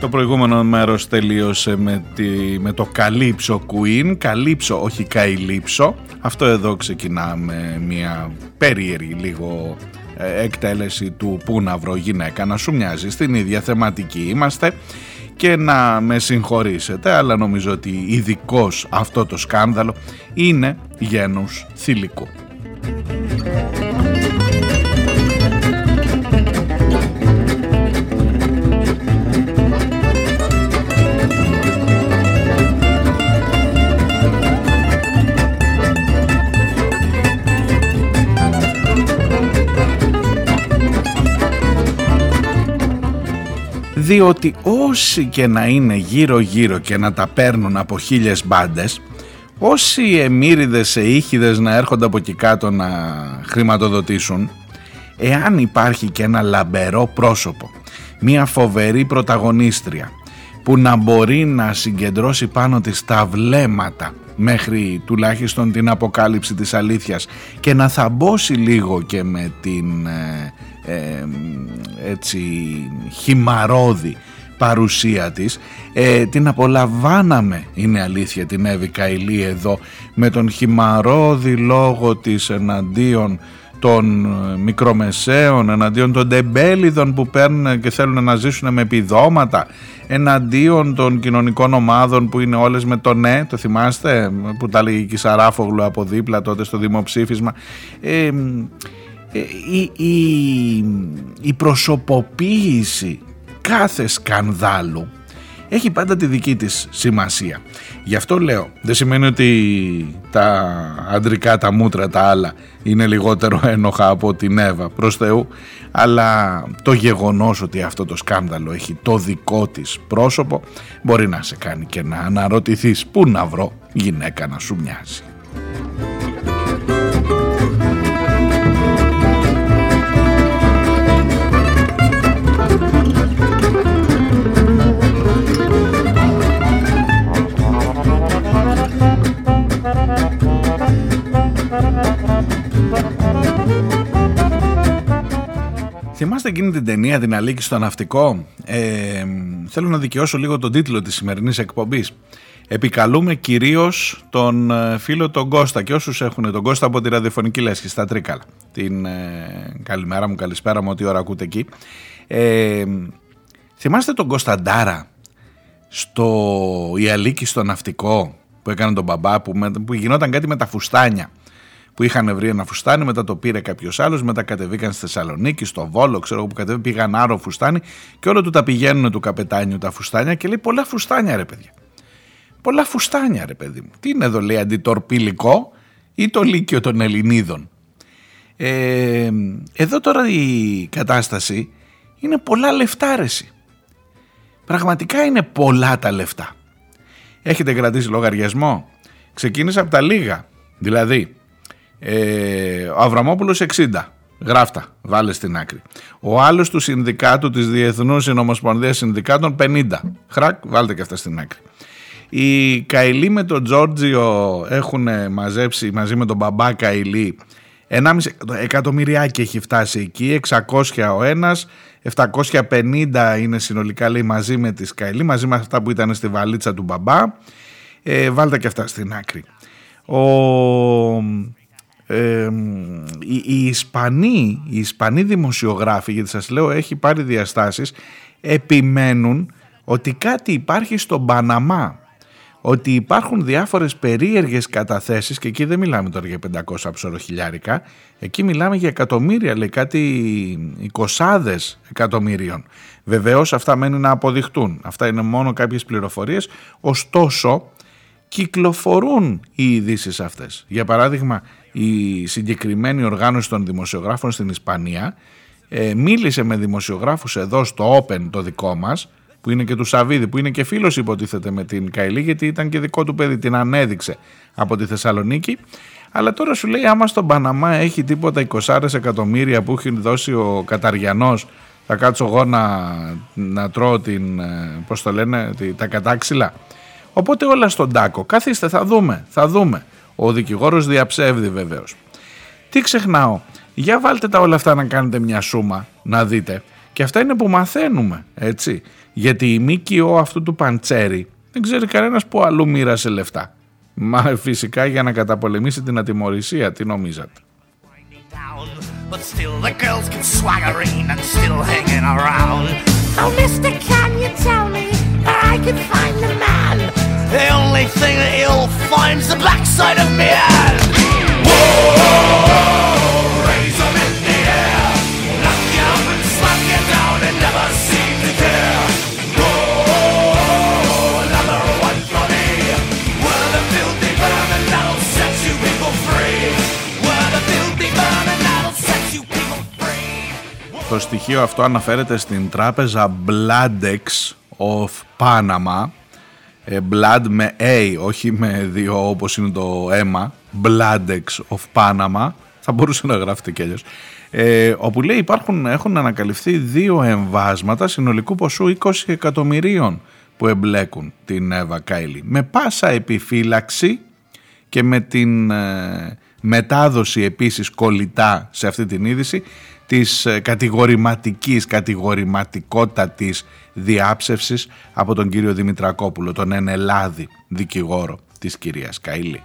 A: Το προηγούμενο μέρος τελείωσε με, τη, με το καλύψο Queen, καλύψο όχι καηλύψο. Αυτό εδώ ξεκινάμε μια περίεργη λίγο ε, εκτέλεση του «Πού να βρω γυναίκα να σου μοιάζει». Στην ίδια θεματική είμαστε και να με συγχωρήσετε, αλλά νομίζω ότι ειδικός αυτό το σκάνδαλο είναι γένους θηλυκού. διότι όσοι και να είναι γύρω γύρω και να τα παίρνουν από χίλιες μπάντες, όσοι εμμύριδες ήχηδες να έρχονται από εκεί κάτω να χρηματοδοτήσουν, εάν υπάρχει και ένα λαμπερό πρόσωπο, μια φοβερή πρωταγωνίστρια που να μπορεί να συγκεντρώσει πάνω της τα βλέμματα μέχρι τουλάχιστον την αποκάλυψη της αλήθειας και να θαμπώσει λίγο και με την ε, ε, έτσι χυμαρόδη παρουσία της ε, την απολαμβάναμε είναι αλήθεια την Εύη Καηλή εδώ με τον χυμαρόδη λόγο της εναντίον των ε, μικρομεσαίων, εναντίον των τεμπέλιδων που παίρνουν και θέλουν να ζήσουν με επιδόματα, εναντίον των κοινωνικών ομάδων που είναι όλες με το ναι, το θυμάστε που τα λέγει η Σαράφογλου από δίπλα τότε στο δημοψήφισμα. Ε, ε, η, η, η προσωποποίηση κάθε σκανδάλου έχει πάντα τη δική της σημασία. Γι' αυτό λέω, δεν σημαίνει ότι τα αντρικά, τα μούτρα, τα άλλα είναι λιγότερο ένοχα από την Εύα προς Θεού, αλλά το γεγονός ότι αυτό το σκάνδαλο έχει το δικό της πρόσωπο μπορεί να σε κάνει και να αναρωτηθείς πού να βρω γυναίκα να σου μοιάζει. Θυμάστε εκείνη την ταινία την Αλίκη στο ναυτικό ε, Θέλω να δικαιώσω λίγο τον τίτλο της σημερινής εκπομπής. Επικαλούμε κυρίως τον ε, φίλο τον Κώστα και όσους έχουν τον Κώστα από τη ραδιοφωνική λέσχη στα Τρίκαλα την ε, καλημέρα μου, καλησπέρα μου, ό,τι ώρα ακούτε εκεί. Ε, Θυμάστε τον Κωνσταντάρα στο η Αλίκη στο ναυτικό που έκανε τον μπαμπά που, που γινόταν κάτι με τα φουστάνια που είχαν βρει ένα φουστάνι, μετά το πήρε κάποιος άλλος, μετά κατεβήκαν στη Θεσσαλονίκη, στο Βόλο, ξέρω εγώ που κατεβήκαν, πήγαν άρο φουστάνι και όλο του τα πηγαίνουν του καπετάνιου τα φουστάνια και λέει πολλά φουστάνια ρε παιδιά. Πολλά φουστάνια ρε παιδί μου. Τι είναι εδώ λέει αντιτορπιλικό ή το λύκειο των Ελληνίδων. Ε, εδώ τώρα η κατάσταση είναι πολλά λεφτάρεση. Πραγματικά είναι πολλά τα λεφτά. Έχετε κρατήσει λογαριασμό; Ξεκίνησα από τα λίγα. Δηλαδή, ε, ο Αβραμόπουλος 60. Γράφτα, βάλε στην άκρη. Ο άλλος του συνδικάτου της Διεθνούς Συνομοσπονδίας Συνδικάτων 50. Χρακ, βάλτε και αυτά στην άκρη. Οι Καηλοί με τον Τζόρτζιο έχουν μαζέψει μαζί με τον μπαμπά Καηλή 1,5 εκατομμυριάκι έχει φτάσει εκεί, 600 ο ένας, 750 είναι συνολικά λέει μαζί με τη Σκαηλή, μαζί με αυτά που ήταν στη βαλίτσα του μπαμπά. Ε, βάλτε και αυτά στην άκρη. Ο, ε, οι, οι, Ισπανοί, οι Ισπανοί δημοσιογράφοι, γιατί σας λέω έχει πάρει διαστάσεις, επιμένουν ότι κάτι υπάρχει στον Παναμά ότι υπάρχουν διάφορες περίεργες καταθέσεις και εκεί δεν μιλάμε τώρα για 500 ψωροχιλιάρικα, εκεί μιλάμε για εκατομμύρια, λέει κάτι εικοσάδες εκατομμύριων. Βεβαίως αυτά μένουν να αποδειχτούν, αυτά είναι μόνο κάποιες πληροφορίες, ωστόσο κυκλοφορούν οι ειδήσεις αυτές. Για παράδειγμα, η συγκεκριμένη οργάνωση των δημοσιογράφων στην Ισπανία ε, μίλησε με δημοσιογράφους εδώ στο Open το δικό μας, που είναι και του Σαββίδη, που είναι και φίλος υποτίθεται με την Καηλή, γιατί ήταν και δικό του παιδί, την ανέδειξε από τη Θεσσαλονίκη. Αλλά τώρα σου λέει, άμα στον Παναμά έχει τίποτα 20 εκατομμύρια που έχει δώσει ο Καταριανός, θα κάτσω εγώ να, να τρώω την, ε, πώς το λένε, τα κατάξυλα. Οπότε όλα στον τάκο. Καθίστε, θα δούμε, θα δούμε. Ο δικηγόρος διαψεύδει βεβαίως. Τι ξεχνάω, για βάλτε τα όλα αυτά να κάνετε μια σούμα, να δείτε. Και αυτά είναι που μαθαίνουμε, έτσι. Γιατί η ΜΚΟ αυτού του Παντσέρι δεν ξέρει κανένας που αλλού μοίρασε λεφτά. Μα φυσικά για να καταπολεμήσει την ατιμορρησία, τι νομίζατε; But still the girls get swaggering and still hanging around. Oh, mister, can you tell me where I can find the man? The only thing that he'll find's the backside of me hand. Whoa! Το στοιχείο αυτό αναφέρεται στην τράπεζα Bladdex of Panama. Ε, blood με A, όχι με δύο όπως είναι το αίμα. Bladdex of Panama. Θα μπορούσε να γράφεται κι αλλιώς. Ε, όπου λέει υπάρχουν, έχουν ανακαλυφθεί δύο εμβάσματα συνολικού ποσού 20 εκατομμυρίων που εμπλέκουν την Εύα Κάιλι. Με πάσα επιφύλαξη και με την ε, μετάδοση επίσης κολλητά σε αυτή την είδηση της ε, κατηγορηματικής, κατηγορηματικότατης διάψευσης από τον κύριο Δημητρακόπουλο, τον ενελάδη δικηγόρο της κυρίας Καηλή.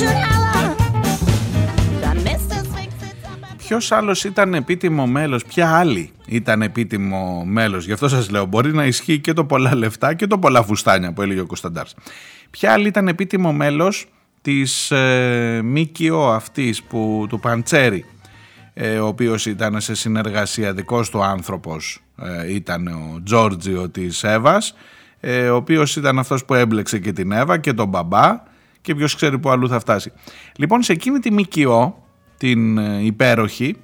A: Egyptian ally. Ποιος άλλος ήταν επίτιμο μέλος, ποια άλλη ήταν επίτιμο μέλος. Γι' αυτό σας λέω: Μπορεί να ισχύει και το πολλά λεφτά και το πολλά φουστάνια που έλεγε ο Κωνσταντάρς. Ποια άλλη ήταν επίτιμο μέλος της ε, ΜΚΟ αυτής του Παντσέρη ε, ο οποίος ήταν σε συνεργασία δικός του άνθρωπος ε, ήταν ο Τζόρτζιο της Εύας ε, ο οποίος ήταν αυτός που έμπλεξε και την Εύα και τον μπαμπά και ποιος ξέρει που αλλού θα φτάσει. Λοιπόν σε εκείνη τη ΜΚΟ την υπέροχη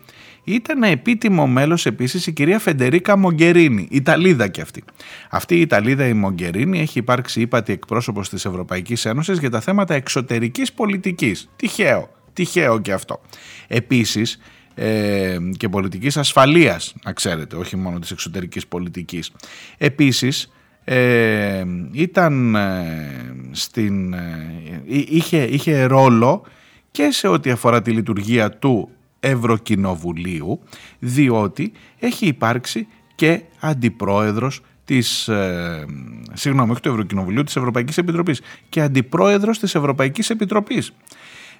A: ήταν επίτιμο μέλος επίσης η κυρία Φεντερίκα Μογκερίνη, Ιταλίδα και αυτή. Αυτή η Ιταλίδα η Μογκερίνη έχει υπάρξει ύπατη εκπρόσωπος της Ευρωπαϊκής Ένωσης για τα θέματα εξωτερικής πολιτικής. Τυχαίο, τυχαίο και αυτό. Επίσης ε, και πολιτικής ασφαλείας, να ξέρετε, όχι μόνο της εξωτερικής πολιτικής. Επίσης, ε, ήταν ε, στην, ε, είχε, είχε ρόλο και σε ό,τι αφορά τη λειτουργία του Ευρωκοινοβουλίου, διότι έχει υπάρξει και αντιπρόεδρος της, ε, συγγνώμη, όχι του Ευρωκοινοβουλίου, της Ευρωπαϊκής Επιτροπής και αντιπρόεδρος της Ευρωπαϊκής Επιτροπής.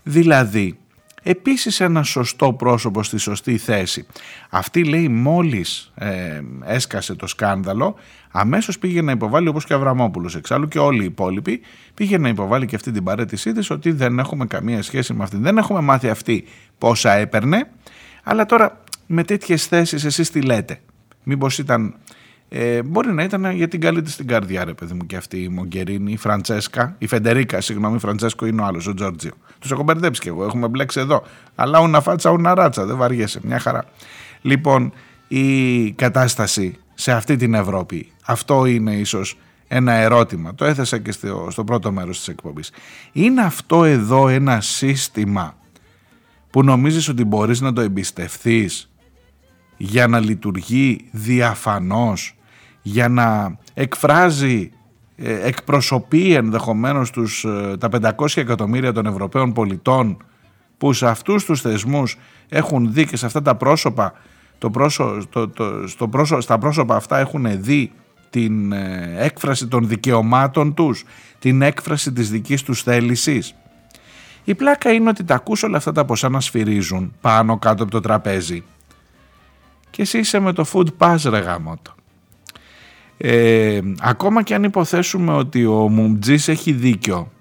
A: Δηλαδή, επίσης ένα σωστό πρόσωπο στη σωστή θέση. Αυτή λέει μόλις ε, έσκασε το σκάνδαλο αμέσως πήγε να υποβάλει όπως και ο Αβραμόπουλος εξάλλου και όλοι οι υπόλοιποι πήγε να υποβάλει και αυτή την παρέτησή της ότι δεν έχουμε καμία σχέση με αυτή. Δεν έχουμε μάθει αυτή πόσα έπαιρνε αλλά τώρα με τέτοιες θέσεις εσείς τι λέτε; Μήπως ήταν Ε, μπορεί να ήταν για την καλή της την καρδιά, ρε παιδί μου, και αυτή η Μογκερίνη, η Φραντσέσκα, η Φεντερίκα, συγγνώμη, Φραντσέσκο είναι ο άλλος, ο Τζόρτζιο. Τους έχω μπερδέψει κι εγώ, έχουμε μπλέξει εδώ. Αλλά ούνα φάτσα, ούνα ράτσα, δεν βαριέσαι, μια χαρά. Λοιπόν, η κατάσταση σε αυτή την Ευρώπη, αυτό είναι ίσως ένα ερώτημα. Το έθεσα και στο, στο πρώτο μέρος της εκπομπής. Είναι αυτό εδώ ένα σύστημα που νομίζεις ότι μπορείς να το εμπιστευθείς για να λειτουργεί διαφανώς, για να εκφράζει, ε, εκπροσωπεί ενδεχομένως τους, ε, τα 500 εκατομμύρια των Ευρωπαίων πολιτών που σε αυτούς τους θεσμούς έχουν δει και σε αυτά τα πρόσωπα, το πρόσω, το, το, στο πρόσω, στα πρόσωπα αυτά έχουν δει την ε, έκφραση των δικαιωμάτων τους, την έκφραση της δικής τους θέλησης. Η πλάκα είναι ότι τα ακούς όλα αυτά τα ποσά να σφυρίζουν πάνω κάτω από το τραπέζι και εσύ είσαι με το food pass ρε γαμότο. Ε, ακόμα και αν υποθέσουμε ότι ο Μουμτζής έχει δίκιο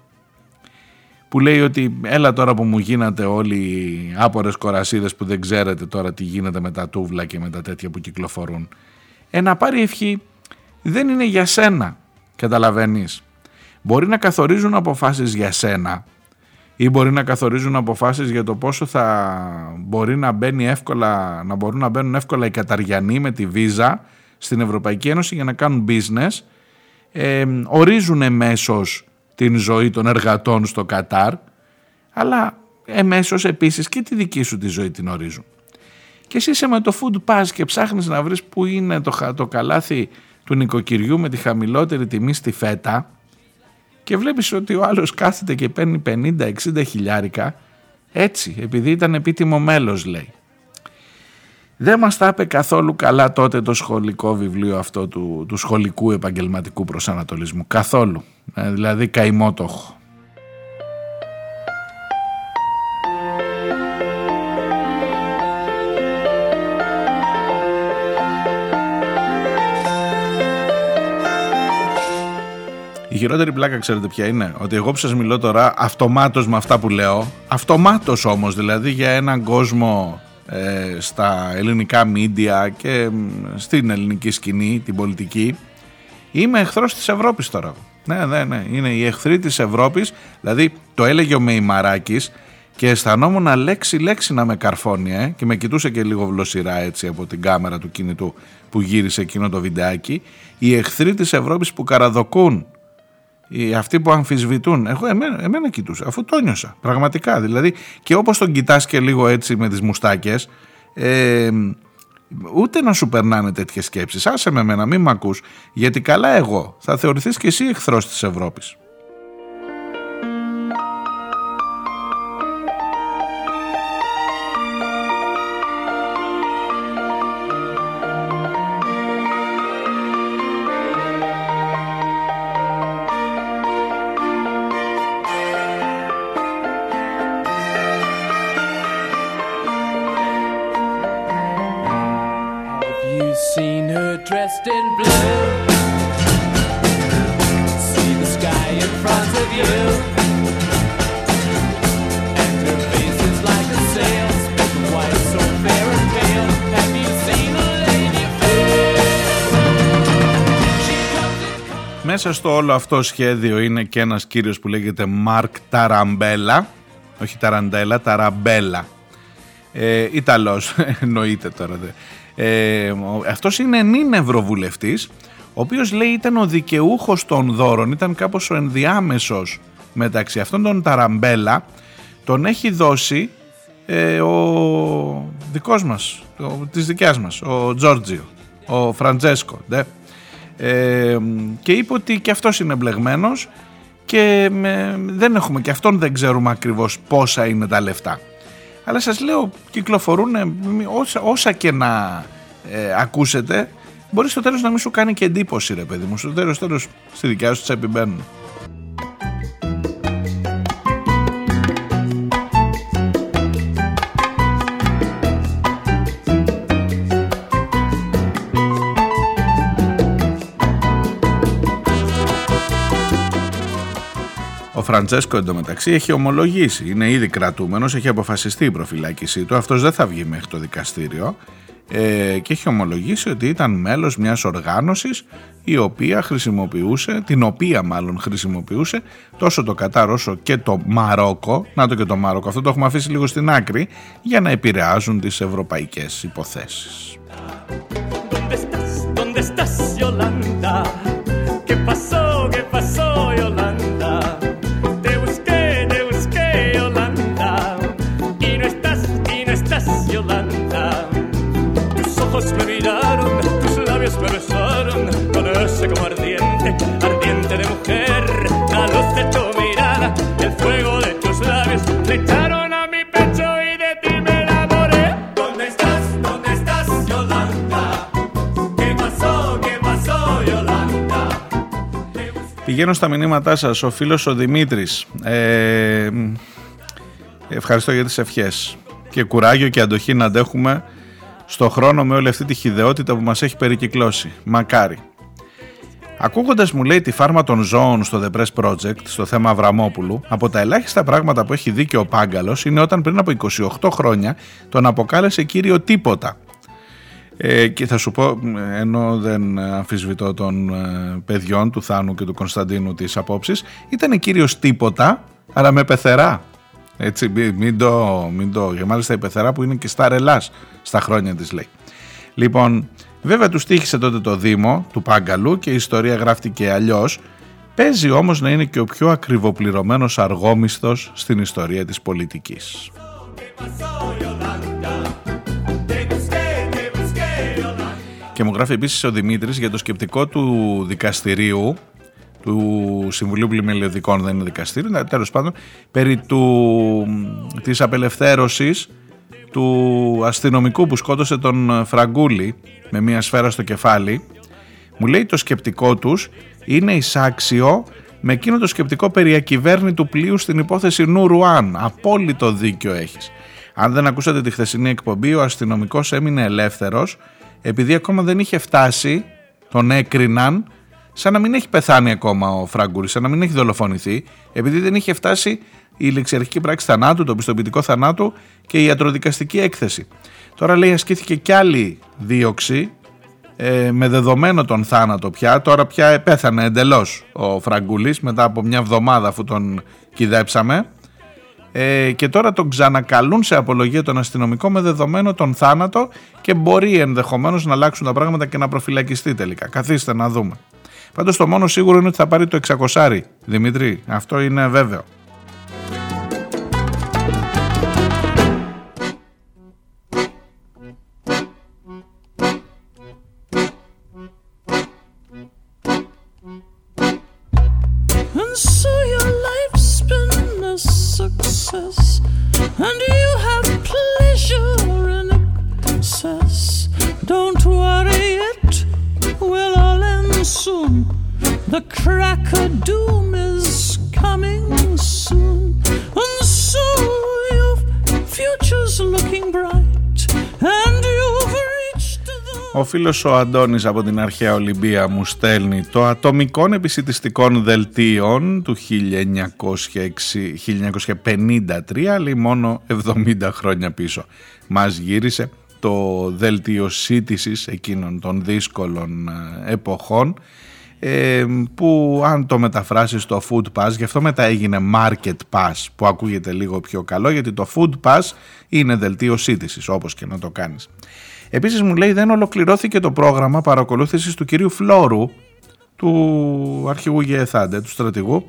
A: που λέει ότι έλα τώρα που μου γίνατε όλοι οι άπορες κορασίδες που δεν ξέρετε τώρα τι γίνεται με τα τούβλα και με τα τέτοια που κυκλοφορούν ε, να πάρει ευχή δεν είναι για σένα καταλαβαίνεις. Μπορεί να καθορίζουν αποφάσεις για σένα ή μπορεί να καθορίζουν αποφάσεις για το πόσο θα μπορεί να, μπαίνει εύκολα, να μπορούν να μπαίνουν εύκολα οι Καταριανοί με τη βίζα στην Ευρωπαϊκή Ένωση για να κάνουν business. Ε, ορίζουν εμέσως την ζωή των εργατών στο Κατάρ, αλλά εμέσως επίσης και τη δική σου τη ζωή την ορίζουν. Και εσύ είσαι με το food pass και ψάχνεις να βρεις που είναι το, το καλάθι του νοικοκυριού με τη χαμηλότερη τιμή στη φέτα και βλέπεις ότι ο άλλος κάθεται και παίρνει 50-60 χιλιάρικα έτσι επειδή ήταν επίτιμο μέλος λέει. Δεν μας τα είπε καθόλου καλά τότε το σχολικό βιβλίο αυτό του, του σχολικού επαγγελματικού προσανατολισμού. Καθόλου. Ε, δηλαδή καημό το έχω. Η χειρότερη πλάκα ξέρετε ποια είναι; Ότι εγώ που σας μιλώ τώρα αυτομάτως με αυτά που λέω, αυτομάτως όμως δηλαδή για έναν κόσμο ε, στα ελληνικά μίντια και στην ελληνική σκηνή, την πολιτική, είμαι εχθρός της Ευρώπης τώρα. Ναι, ναι, ναι, είναι η εχθρή της Ευρώπης, δηλαδή το έλεγε ο Μεϊμαράκης και αισθανόμουν λέξη λέξη να με καρφώνει ε, και με κοιτούσε και λίγο βλοσιρά έτσι από την κάμερα του κινητού που γύρισε εκείνο το βιντεάκι. Οι εχθροί της Ευρώπης που καραδοκούν οι αυτοί που αμφισβητούν. Εγώ εμένα, εμένα κοιτούσα, αφού το νιώσα. Πραγματικά. Δηλαδή, και όπως τον κοιτάς και λίγο έτσι με τις μουστάκες, ε, ούτε να σου περνάνε τέτοιες σκέψεις. Άσε με εμένα, μην με ακούς. Γιατί καλά εγώ θα θεωρηθείς και εσύ εχθρός της Ευρώπης. Στο όλο αυτό σχέδιο είναι και ένας κύριος που λέγεται Μάρκ Ταραμπέλα, όχι Ταραντέλα, Ταραμπέλα. Ε, Ιταλός, εννοείται τώρα. Ε, αυτός είναι νυν ευρωβουλευτής, ο οποίος λέει ήταν ο δικαιούχος των δώρων, ήταν κάπως ο ενδιάμεσος μεταξύ αυτών των Ταραμπέλα, τον έχει δώσει ε, ο δικός μας, ο, της δικιάς μας, ο Τζόρτζιο, ο Φραντζέσκο, ναι και είπε ότι και αυτός είναι μπλεγμένος και δεν έχουμε και αυτόν δεν ξέρουμε ακριβώς πόσα είναι τα λεφτά. Αλλά σας λέω κυκλοφορούν όσα, όσα και να ε, ακούσετε μπορεί στο τέλος να μην σου κάνει και εντύπωση ρε παιδί μου. Στο τέλος, τέλος στη δικιά σου τσέπη μπαίνουν. Φραντζέσκο εντωμεταξύ έχει ομολογήσει, είναι ήδη κρατούμενος, έχει αποφασιστεί η προφυλάκησή του, αυτός δεν θα βγει μέχρι το δικαστήριο. ε, και έχει ομολογήσει ότι ήταν μέλος μιας οργάνωσης η οποία χρησιμοποιούσε, την οποία μάλλον χρησιμοποιούσε τόσο το Κατάρ όσο και το Μαρόκο, να το και το Μαρόκο, αυτό το έχουμε αφήσει λίγο στην άκρη, για να επηρεάζουν τις ευρωπαϊκές υποθέσεις. Πηγαίνω στα μηνύματά σας, ο φίλος ο Δημήτρης. Ε, ευχαριστώ για τις ευχές. Και κουράγιο και αντοχή να αντέχουμε στο χρόνο με όλη αυτή τη χιδεότητα που μας έχει περικυκλώσει. Μακάρι. Ακούγοντας μου λέει τη φάρμα των ζώων στο The Press Project, στο θέμα Αβραμόπουλου, από τα ελάχιστα πράγματα που έχει δίκιο ο Πάγκαλος είναι όταν πριν από 28 χρόνια τον αποκάλεσε κύριο τίποτα. Ε, και θα σου πω, ενώ δεν αμφισβητώ των ε, παιδιών του Θάνου και του Κωνσταντίνου τις απόψεις, ήταν κύριος τίποτα, αλλά με πεθερά. Έτσι, μην το, μην το, και μάλιστα η πεθερά που είναι και στα ρελάς στα χρόνια της λέει. Λοιπόν, βέβαια τους τύχησε τότε το Δήμο του Πάγκαλου και η ιστορία γράφτηκε αλλιώς, παίζει όμως να είναι και ο πιο ακριβοπληρωμένος αργόμισθος στην ιστορία της πολιτικής. Και μου γράφει επίσης ο Δημήτρης για το σκεπτικό του δικαστηρίου του Συμβουλίου Πλημελιωδικών δεν είναι δικαστήριο, τέλος πάντων, περί του, της απελευθέρωσης του αστυνομικού που σκότωσε τον Φραγκούλη με μια σφαίρα στο κεφάλι, μου λέει το σκεπτικό τους είναι εισάξιο με εκείνο το σκεπτικό περί του πλοίου στην υπόθεση Νουρουάν. Απόλυτο δίκιο έχεις. Αν δεν ακούσατε τη χθεσινή εκπομπή, ο αστυνομικός έμεινε ελεύθερος επειδή ακόμα δεν είχε φτάσει, τον έκριναν σαν να μην έχει πεθάνει ακόμα ο Φράγκουρη, σαν να μην έχει δολοφονηθεί, επειδή δεν είχε φτάσει η ληξιαρχική πράξη θανάτου, το πιστοποιητικό θανάτου και η ιατροδικαστική έκθεση. Τώρα λέει ασκήθηκε κι άλλη δίωξη ε, με δεδομένο τον θάνατο πια. Τώρα πια πέθανε εντελώς ο Φραγκούλης μετά από μια εβδομάδα αφού τον κυδέψαμε ε, και τώρα τον ξανακαλούν σε απολογία τον αστυνομικό με δεδομένο τον θάνατο και μπορεί ενδεχομένως να αλλάξουν τα πράγματα και να προφυλακιστεί τελικά. Καθίστε να δούμε. Πάντως το μόνο σίγουρο είναι ότι θα πάρει το 600 Δημήτρη. Αυτό είναι βέβαιο.
E: excess, and you have pleasure in excess. Don't worry, it will all end soon. The cracker doom.
A: Ο φίλος ο Αντώνης από την αρχαία Ολυμπία μου στέλνει το ατομικών επισητιστικών δελτίων του 1953, λέει μόνο 70 χρόνια πίσω. Μας γύρισε το δελτίο σύντησης εκείνων των δύσκολων ε, εποχών ε, που αν το μεταφράσεις στο Food Pass, γι' αυτό μετά έγινε Market Pass που ακούγεται λίγο πιο καλό γιατί το Food Pass είναι δελτίο σύντησης όπως και να το κάνεις. Επίσης μου λέει δεν ολοκληρώθηκε το πρόγραμμα παρακολούθησης του κυρίου Φλόρου, του αρχηγού Γεεθάντε, του στρατηγού.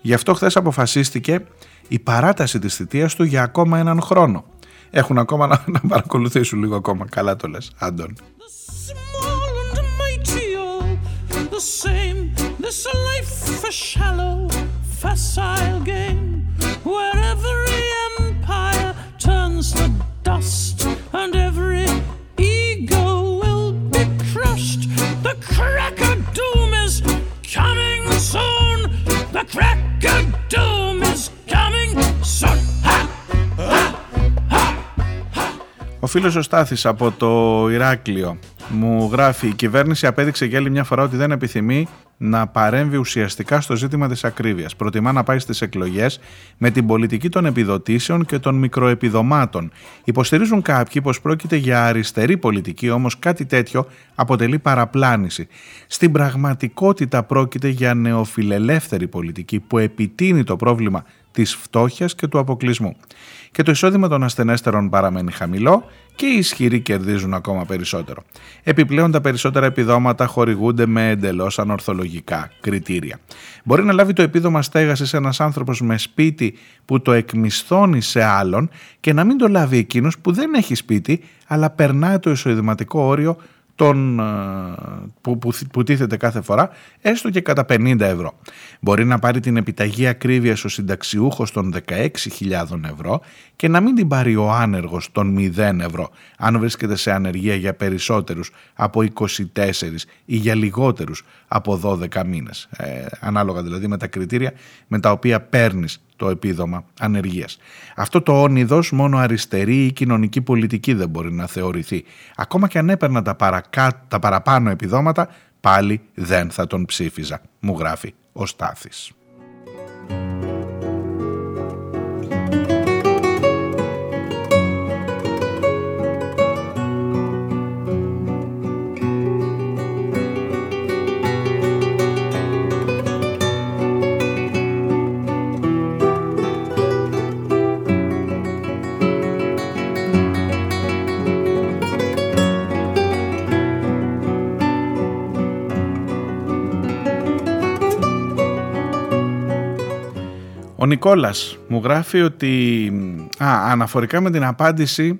A: Γι' αυτό χθες αποφασίστηκε η παράταση της θητείας του για ακόμα έναν χρόνο. Έχουν ακόμα να, να παρακολουθήσουν λίγο ακόμα. Καλά το λες, Άντων. Ο φίλος ο Στάθης από το Ηράκλειο μου γράφει η κυβέρνηση απέδειξε για άλλη μια φορά ότι δεν επιθυμεί να παρέμβει ουσιαστικά στο ζήτημα της ακρίβειας. Προτιμά να πάει στις εκλογές με την πολιτική των επιδοτήσεων και των μικροεπιδομάτων. Υποστηρίζουν κάποιοι πως πρόκειται για αριστερή πολιτική, όμως κάτι τέτοιο αποτελεί παραπλάνηση. Στην πραγματικότητα πρόκειται για νεοφιλελεύθερη πολιτική που επιτείνει το πρόβλημα της φτώχειας και του αποκλεισμού. Και το εισόδημα των ασθενέστερων παραμένει χαμηλό και οι ισχυροί κερδίζουν ακόμα περισσότερο. Επιπλέον τα περισσότερα επιδόματα χορηγούνται με εντελώς ανορθολογικά κριτήρια. Μπορεί να λάβει το επίδομα στέγασης ένας άνθρωπος με σπίτι που το εκμισθώνει σε άλλον και να μην το λάβει εκείνος που δεν έχει σπίτι αλλά περνάει το εισοδηματικό όριο τον, ε, που, που, που τίθεται κάθε φορά, έστω και κατά 50 ευρώ. Μπορεί να πάρει την επιταγή ακρίβειας ο συνταξιούχος των 16.000 ευρώ και να μην την πάρει ο άνεργος των 0 ευρώ, αν βρίσκεται σε ανεργία για περισσότερους από 24 ή για λιγότερους από 12 μήνες. Ε, ανάλογα δηλαδή με τα κριτήρια με τα οποία παίρνεις το επίδομα ανεργίας. Αυτό το όνειδος μόνο αριστερή ή κοινωνική πολιτική δεν μπορεί να θεωρηθεί. Ακόμα και αν έπαιρνα τα, παρακά, τα παραπάνω επιδόματα, πάλι δεν θα τον ψήφιζα, μου γράφει ο Στάθης. Ο Νικόλας μου γράφει ότι α, αναφορικά με την απάντηση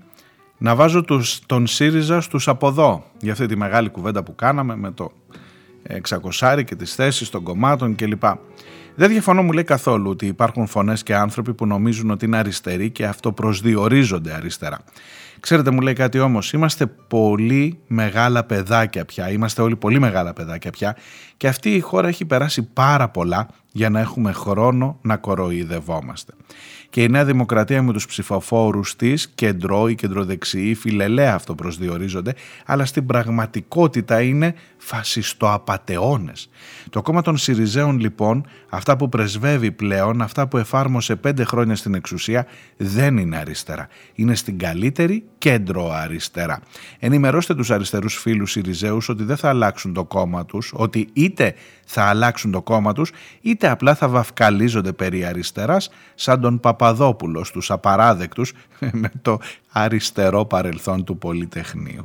A: να βάζω τους, τον ΣΥΡΙΖΑ στους από εδώ για αυτή τη μεγάλη κουβέντα που κάναμε με το 600 και τις θέσεις των κομμάτων κλπ. Δεν διαφωνώ μου λέει καθόλου ότι υπάρχουν φωνές και άνθρωποι που νομίζουν ότι είναι αριστεροί και αυτό προσδιορίζονται αριστερά. Ξέρετε μου λέει κάτι όμως, είμαστε πολύ μεγάλα παιδάκια πια, είμαστε όλοι πολύ μεγάλα παιδάκια πια και αυτή η χώρα έχει περάσει πάρα πολλά για να έχουμε χρόνο να κοροϊδευόμαστε. Και η Νέα Δημοκρατία με τους ψηφοφόρους της, κεντρό ή κεντροδεξιοί, φιλελέα αυτό προσδιορίζονται, αλλά στην πραγματικότητα είναι φασιστοαπατεώνες. Το κόμμα των Σιριζέων λοιπόν, αυτά που πρεσβεύει πλέον, αυτά που εφάρμοσε πέντε χρόνια στην εξουσία, δεν είναι αριστερά. Είναι στην καλύτερη κέντρο αριστερά. Ενημερώστε τους αριστερούς φίλους Σιριζέους ότι δεν θα αλλάξουν το κόμμα τους, ότι είτε θα αλλάξουν το κόμμα τους, είτε απλά θα βαφκαλίζονται περί αριστεράς, σαν τον Παπαδόπουλος στους απαράδεκτους με το αριστερό παρελθόν του Πολυτεχνείου.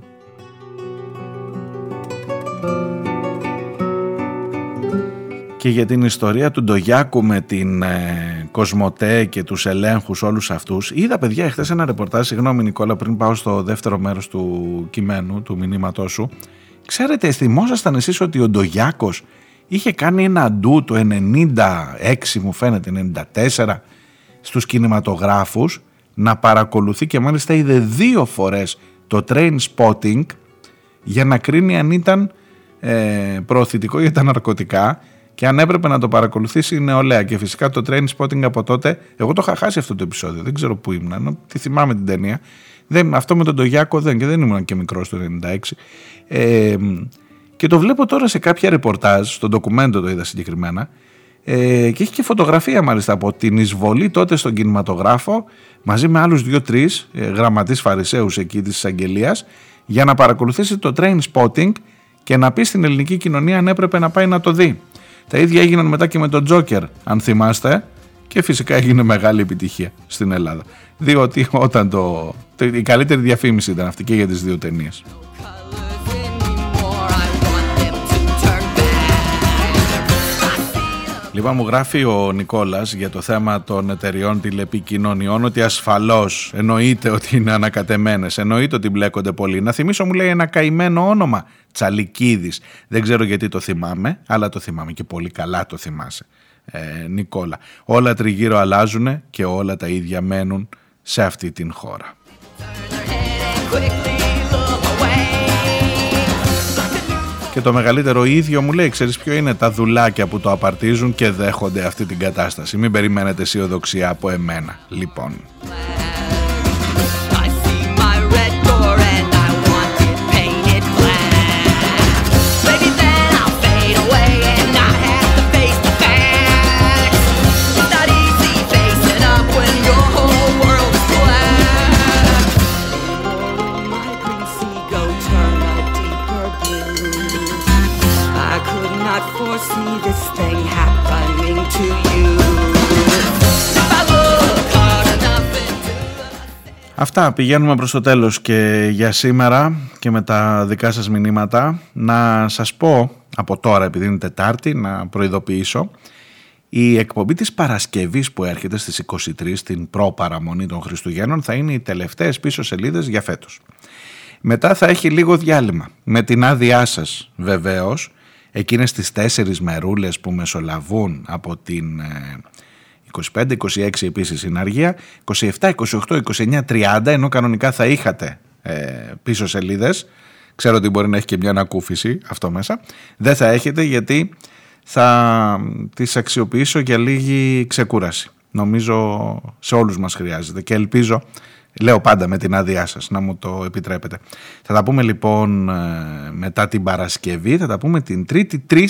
A: Και για την ιστορία του Ντογιάκου με την ε, Κοσμοτέ και τους ελέγχους όλους αυτούς είδα παιδιά εχθές ένα ρεπορτάζ, συγγνώμη Νικόλα πριν πάω στο δεύτερο μέρος του κειμένου, του μηνύματός σου ξέρετε θυμόσασταν εσείς ότι ο Ντογιάκος είχε κάνει ένα ντου το 96 μου φαίνεται 94 στους κινηματογράφους να παρακολουθεί και μάλιστα είδε δύο φορές το train spotting για να κρίνει αν ήταν ε, προωθητικό για τα ναρκωτικά και αν έπρεπε να το παρακολουθήσει η νεολαία. Και φυσικά το train spotting από τότε, εγώ το είχα χάσει αυτό το επεισόδιο, δεν ξέρω πού ήμουν, τη θυμάμαι την ταινία. Δεν, αυτό με τον Τογιάκο δεν, και δεν ήμουν και μικρός το 96. Ε, και το βλέπω τώρα σε κάποια ρεπορτάζ, στο ντοκουμέντο το είδα συγκεκριμένα, ε, και έχει και φωτογραφία μάλιστα από την εισβολή τότε στον κινηματογράφο μαζί με άλλους δύο-τρεις ε, γραμματείς φαρισαίους εκεί της εισαγγελίας για να παρακολουθήσει το train spotting και να πει στην ελληνική κοινωνία αν έπρεπε να πάει να το δει. Τα ίδια έγιναν μετά και με τον Τζόκερ, αν θυμάστε, και φυσικά έγινε μεγάλη επιτυχία στην Ελλάδα. Διότι όταν το, η καλύτερη διαφήμιση ήταν αυτή και για τις δύο ταινίες. Λοιπόν, μου γράφει ο Νικόλας για το θέμα των εταιριών τηλεπικοινωνιών ότι ασφαλώς εννοείται ότι είναι ανακατεμένες, εννοείται ότι μπλέκονται πολύ. Να θυμίσω, μου λέει ένα καημένο όνομα. Τσαλικίδης. Δεν ξέρω γιατί το θυμάμαι, αλλά το θυμάμαι και πολύ καλά το θυμάσαι. Ε, Νικόλα. Όλα τριγύρω αλλάζουν και όλα τα ίδια μένουν σε αυτή την χώρα. Και το μεγαλύτερο ίδιο μου λέει, ξέρεις ποιο είναι, τα δουλάκια που το απαρτίζουν και δέχονται αυτή την κατάσταση. Μην περιμένετε αισιοδοξία από εμένα. Λοιπόν.
F: Αυτά πηγαίνουμε προς το τέλος και για σήμερα και με τα δικά σας μηνύματα να σας πω από τώρα επειδή είναι Τετάρτη να προειδοποιήσω η εκπομπή της Παρασκευής που έρχεται στις 23 στην προπαραμονή των Χριστουγέννων θα είναι οι τελευταίες πίσω σελίδες για φέτος. Μετά θα έχει λίγο διάλειμμα. Με την άδειά σας βεβαίως, εκείνες τις τέσσερις μερούλες που μεσολαβούν από την 25, 26 επίσης στην Αργία, 27, 28, 29, 30, ενώ κανονικά θα είχατε ε, πίσω σελίδες, ξέρω ότι μπορεί να έχει και μια ανακούφιση αυτό μέσα, δεν θα έχετε γιατί θα τις αξιοποιήσω για λίγη ξεκούραση. Νομίζω σε όλους μας χρειάζεται και ελπίζω, λέω πάντα με την άδειά σας να μου το επιτρέπετε. Θα τα πούμε λοιπόν ε, μετά την Παρασκευή, θα τα πούμε την Τρίτη 3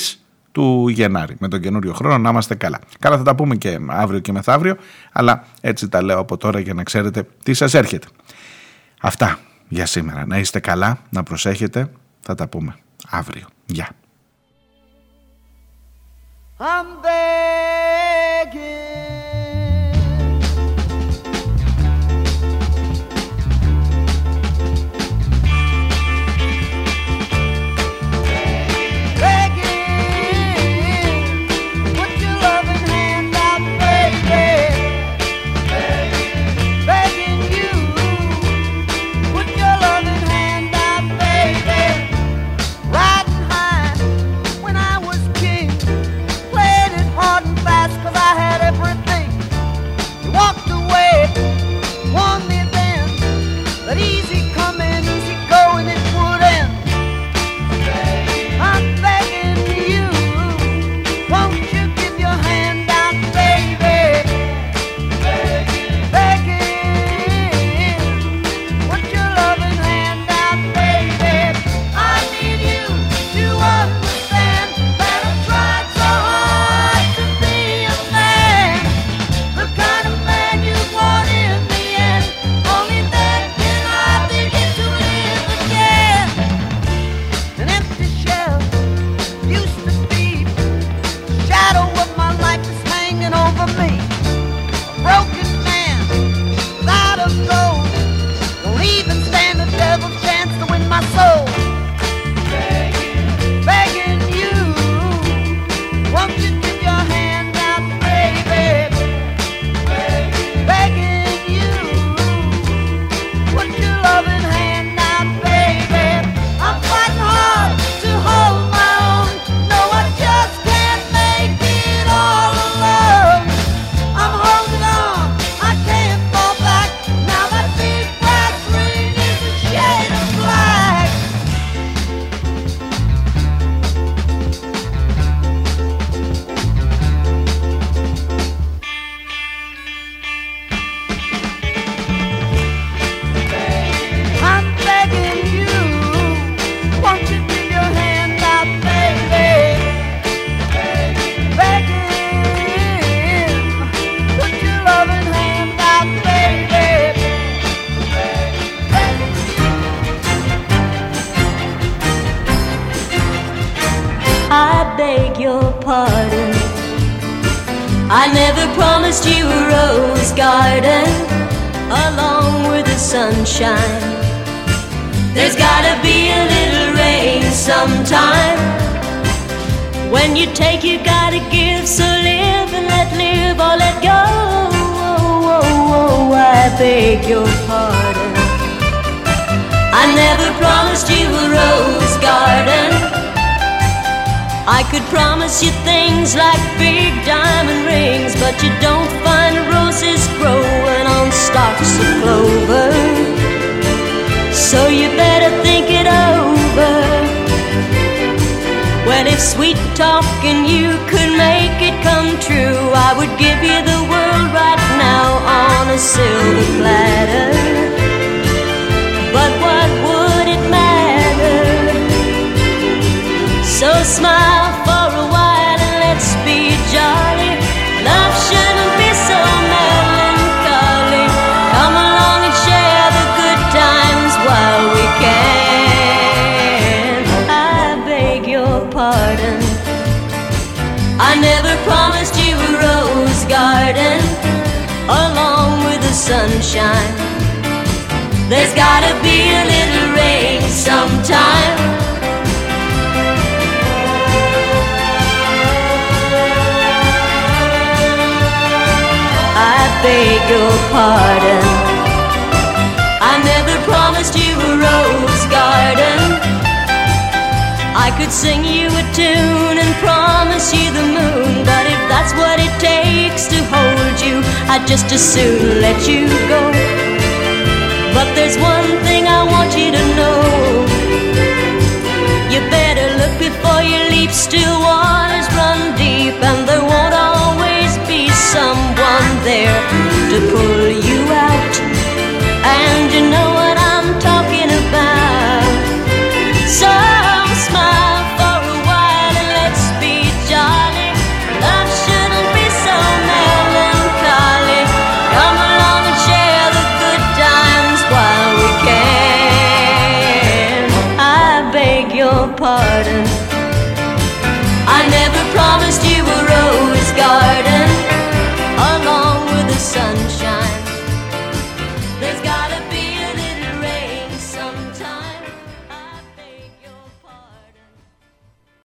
F: του Γενάρη με τον καινούριο χρόνο να είμαστε καλά. Καλά θα τα πούμε και αύριο και μεθαύριο, αλλά έτσι τα λέω από τώρα για να ξέρετε τι σας έρχεται. Αυτά για σήμερα. Να είστε καλά, να προσέχετε, θα τα πούμε αύριο. Γεια. informação. silver platter. But what would it matter? So smile. sunshine.
G: There's gotta be a little rain sometime. I beg your pardon. I never promised you a rose garden. I could sing you a tune and promise you the moon, but that's what it takes to hold you, I'd just as soon let you go. But there's one thing I want you to know. You better look before you leap. Still waters run deep, and there won't always be someone there to pull you out. And you know